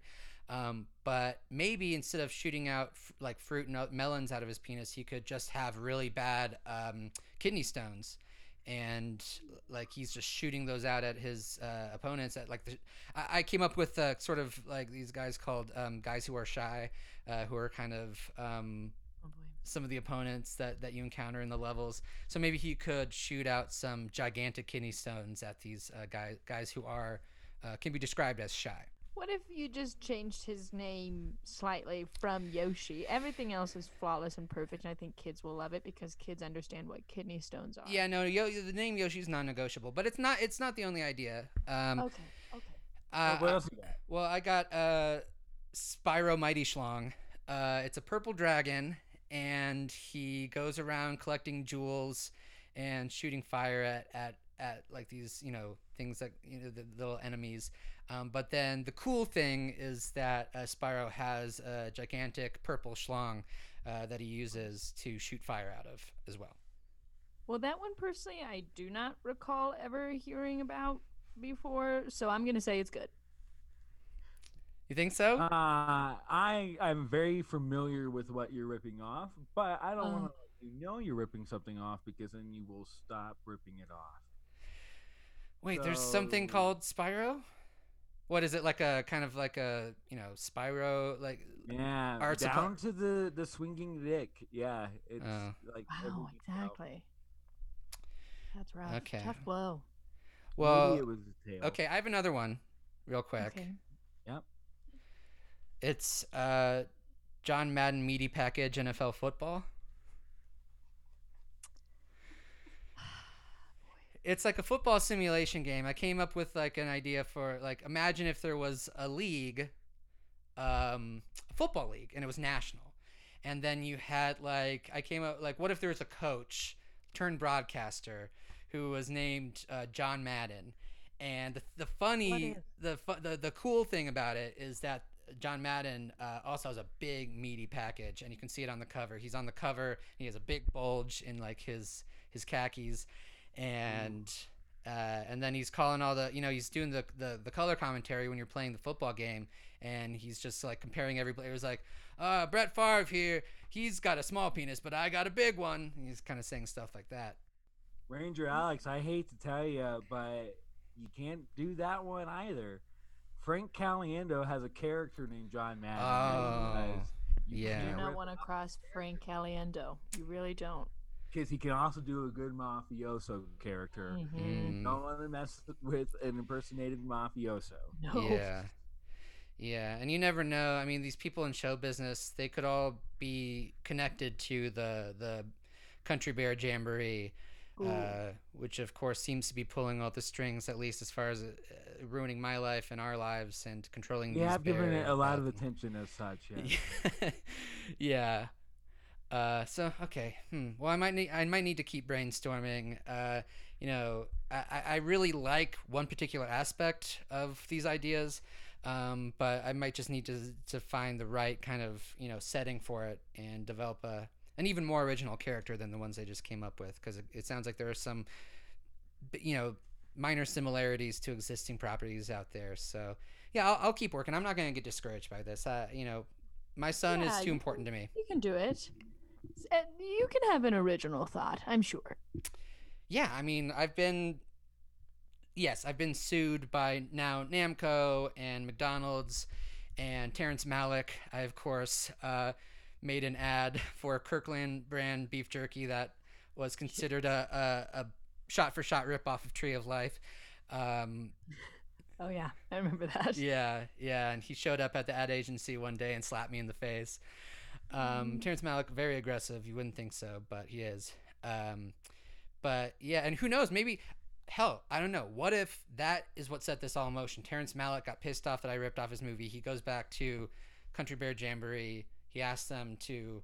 Um, but maybe instead of shooting out f- like fruit and melons out of his penis, he could just have really bad um, kidney stones, and like he's just shooting those out at his uh, opponents. At like the, I, I came up with uh, sort of like these guys called um, guys who are shy, uh, who are kind of um, boy. Some of the opponents that, that you encounter in the levels. So maybe he could shoot out some gigantic kidney stones at these uh, guys guys who are uh, can be described as shy. What if you just changed his name slightly from Yoshi? Everything else is flawless and perfect, and I think kids will love it because kids understand what kidney stones are. Yeah, no, Yo- the name Yoshi is non-negotiable, but it's not it's not the only idea. Um, Okay. Okay. uh, what else you got? Well, I got uh, Spyro Mighty Schlong. Uh, it's a purple dragon, and he goes around collecting jewels and shooting fire at, at, at like these, you know, things that, you know, the, little enemies. Um, but then the cool thing is that uh, Spyro has a gigantic purple schlong uh, that he uses to shoot fire out of as well. Well, that one personally, I do not recall ever hearing about before, so I'm gonna say it's good. You think so? Uh, I I'm very familiar with what you're ripping off, but I don't Uh. want to let you know you're ripping something off because then you will stop ripping it off. Wait, there's something called Spyro? What is it like a kind of like a, you know, Spyro like Yeah, Art suppo- down to the the swinging dick. Yeah, it's Oh. like Wow, every detail. exactly. That's rough. Okay. Tough blow. Well, Maybe it was the tail. okay, I have another one real quick. Okay. It's uh John Madden meaty package NFL football. It's like a football simulation game. I came up with like an idea for like imagine if there was a league um a football league and it was national. And then you had like I came up like what if there was a coach turned broadcaster who was named uh, John Madden. And the, the funny, is- the, fu- the the cool thing about it is that John Madden uh, also has a big meaty package, and you can see it on the cover. He's on the cover. He has a big bulge in like his his khakis, and uh, and then he's calling all the you know he's doing the, the the color commentary when you're playing the football game, and he's just like comparing every player. He's like, uh, Brett Favre here, he's got a small penis, but I got a big one. And he's kind of saying stuff like that. Ranger Alex, I hate to tell you, but you can't do that one either. Frank Caliendo has a character named John Madden. Oh, yeah. You do not want to cross Frank Caliendo. You really don't. because he can also do a good mafioso character. Mhm. Mm. Don't want to mess with an impersonated mafioso. No. Yeah. *laughs* Yeah, and you never know. I mean, these people in show business, they could all be connected to the the Country Bear Jamboree, Ooh. Uh, which of course seems to be pulling all the strings, at least as far as uh, ruining my life and our lives and controlling. Yeah, I've given it a lot of um, attention as such. Yeah. *laughs* yeah. Uh, so okay. Hmm. Well, I might need I might need to keep brainstorming. Uh, you know, I, I- I really like one particular aspect of these ideas, um, but I might just need to to find the right kind of you know setting for it and develop a an even more original character than the ones I just came up with because it, it sounds like there are some you know minor similarities to existing properties out there. So yeah, I'll, I'll keep working. I'm not going to get discouraged by this. Uh, you know, my son Yeah, is too important to me. You can do it. You can have an original thought, I'm sure. Yeah, I mean, I've been yes, I've been sued by now Namco and McDonald's and Terrence Malick. I of course uh, made an ad *laughs* for Kirkland brand beef jerky that was considered a, a, a shot for shot ripoff of Tree of Life. Um, Oh yeah, I remember that. *laughs* yeah, yeah, and he showed up at the ad agency one day and slapped me in the face. Um, Terrence Malick, very aggressive. You wouldn't think so, but he is. Um, but yeah, and who knows? Maybe, hell, I don't know. What if that is what set this all in motion? Terrence Malick got pissed off that I ripped off his movie. He goes back to Country Bear Jamboree. He asked them to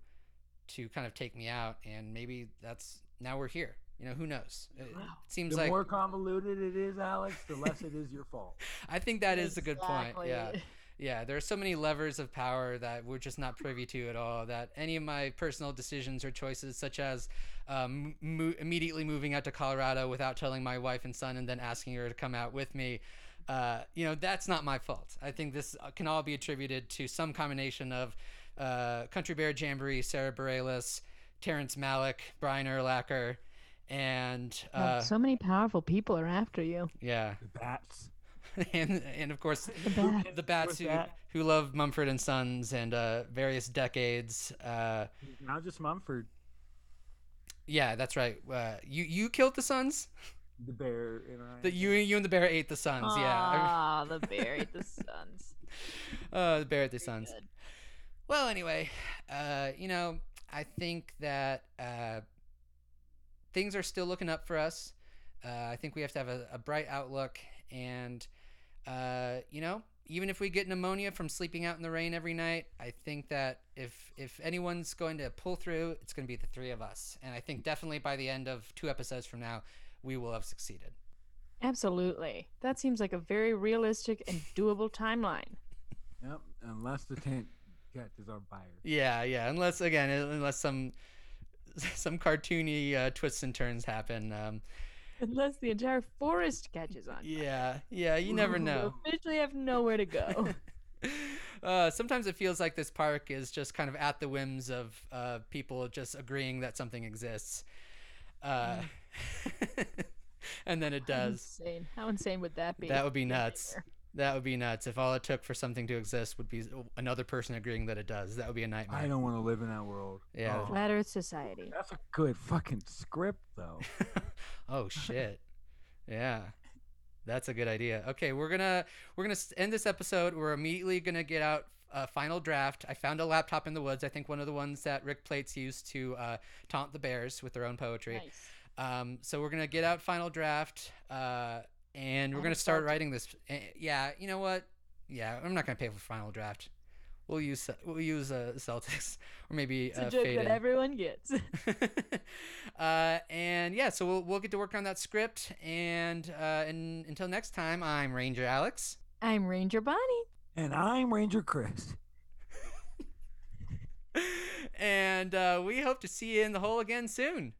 to kind of take me out, and maybe that's now we're here. You know, who knows? It, it Wow. seems The like the more convoluted it is, Alex, the less it is your fault. *laughs* I think that is a good point. Yeah. *laughs* Yeah, there are so many levers of power that we're just not privy to at all. That any of my personal decisions or choices, such as um, mo- immediately moving out to Colorado without telling my wife and son and then asking her to come out with me, uh, you know, that's not my fault. I think this uh, can all be attributed to some combination of uh, Country Bear Jamboree, Sara Bareilles, Terrence Malick, Brian Urlacher, and Oh, uh, so many powerful people are after you. yeah, The bats. *laughs* and and of course The bat. the bats who, that? who love Mumford and Sons and uh, various decades. Uh, Not just Mumford, yeah, that's right. Uh, you you killed the Sons. the bear, and I. The you you and the bear ate the Suns. Yeah. Ah, *laughs* the bear ate the Sons. *laughs* Uh, the bear ate the Sons. Good. Well, anyway, uh, you know, I think that uh, things are still looking up for us. Uh, I think we have to have a, a bright outlook, and uh, you know, even if we get pneumonia from sleeping out in the rain every night, I think that if if anyone's going to pull through, it's going to be the three of us. And I think definitely by the end of two episodes from now, we will have succeeded. Absolutely. That seems like a very realistic and doable timeline. Yep, unless the tent catches on fire. Yeah, yeah. Unless again, unless some *laughs* some cartoony uh, twists and turns happen. Um, Unless the entire forest catches on. fire. yeah, yeah. You never We know. officially have nowhere to go. *laughs* uh, sometimes it feels like this park is just kind of at the whims of uh, people just agreeing that something exists. Uh, *laughs* and then it How does. insane. How insane would that be? That would be Get nuts. There. That would be nuts. If all it took for something to exist would be another person agreeing that it does, that would be a nightmare. I don't want to live in that world. Yeah. Oh, Flat Earth Society. that's a good fucking script, though. *laughs* oh shit. yeah. That's a good idea. Okay, we're gonna we're gonna end this episode. We're immediately gonna get out a final draft. I found a laptop in the woods. I think one of the ones that Rick Plates used to uh, taunt the bears with their own poetry. Nice. Um, so we're gonna get out final draft, uh, and we're Out gonna start writing this. eh, Yeah, you know what? Yeah, I'm not gonna pay for final draft. We'll use we'll use uh, Celtx *laughs* or maybe It's uh, a joke fade that in. everyone gets. *laughs* *laughs* uh, and yeah, so we'll we'll get to work on that script. And uh, and until next time, I'm Ranger Alex. I'm Ranger Bonnie. And I'm Ranger Chris. and uh, we hope to see you in the hole again soon.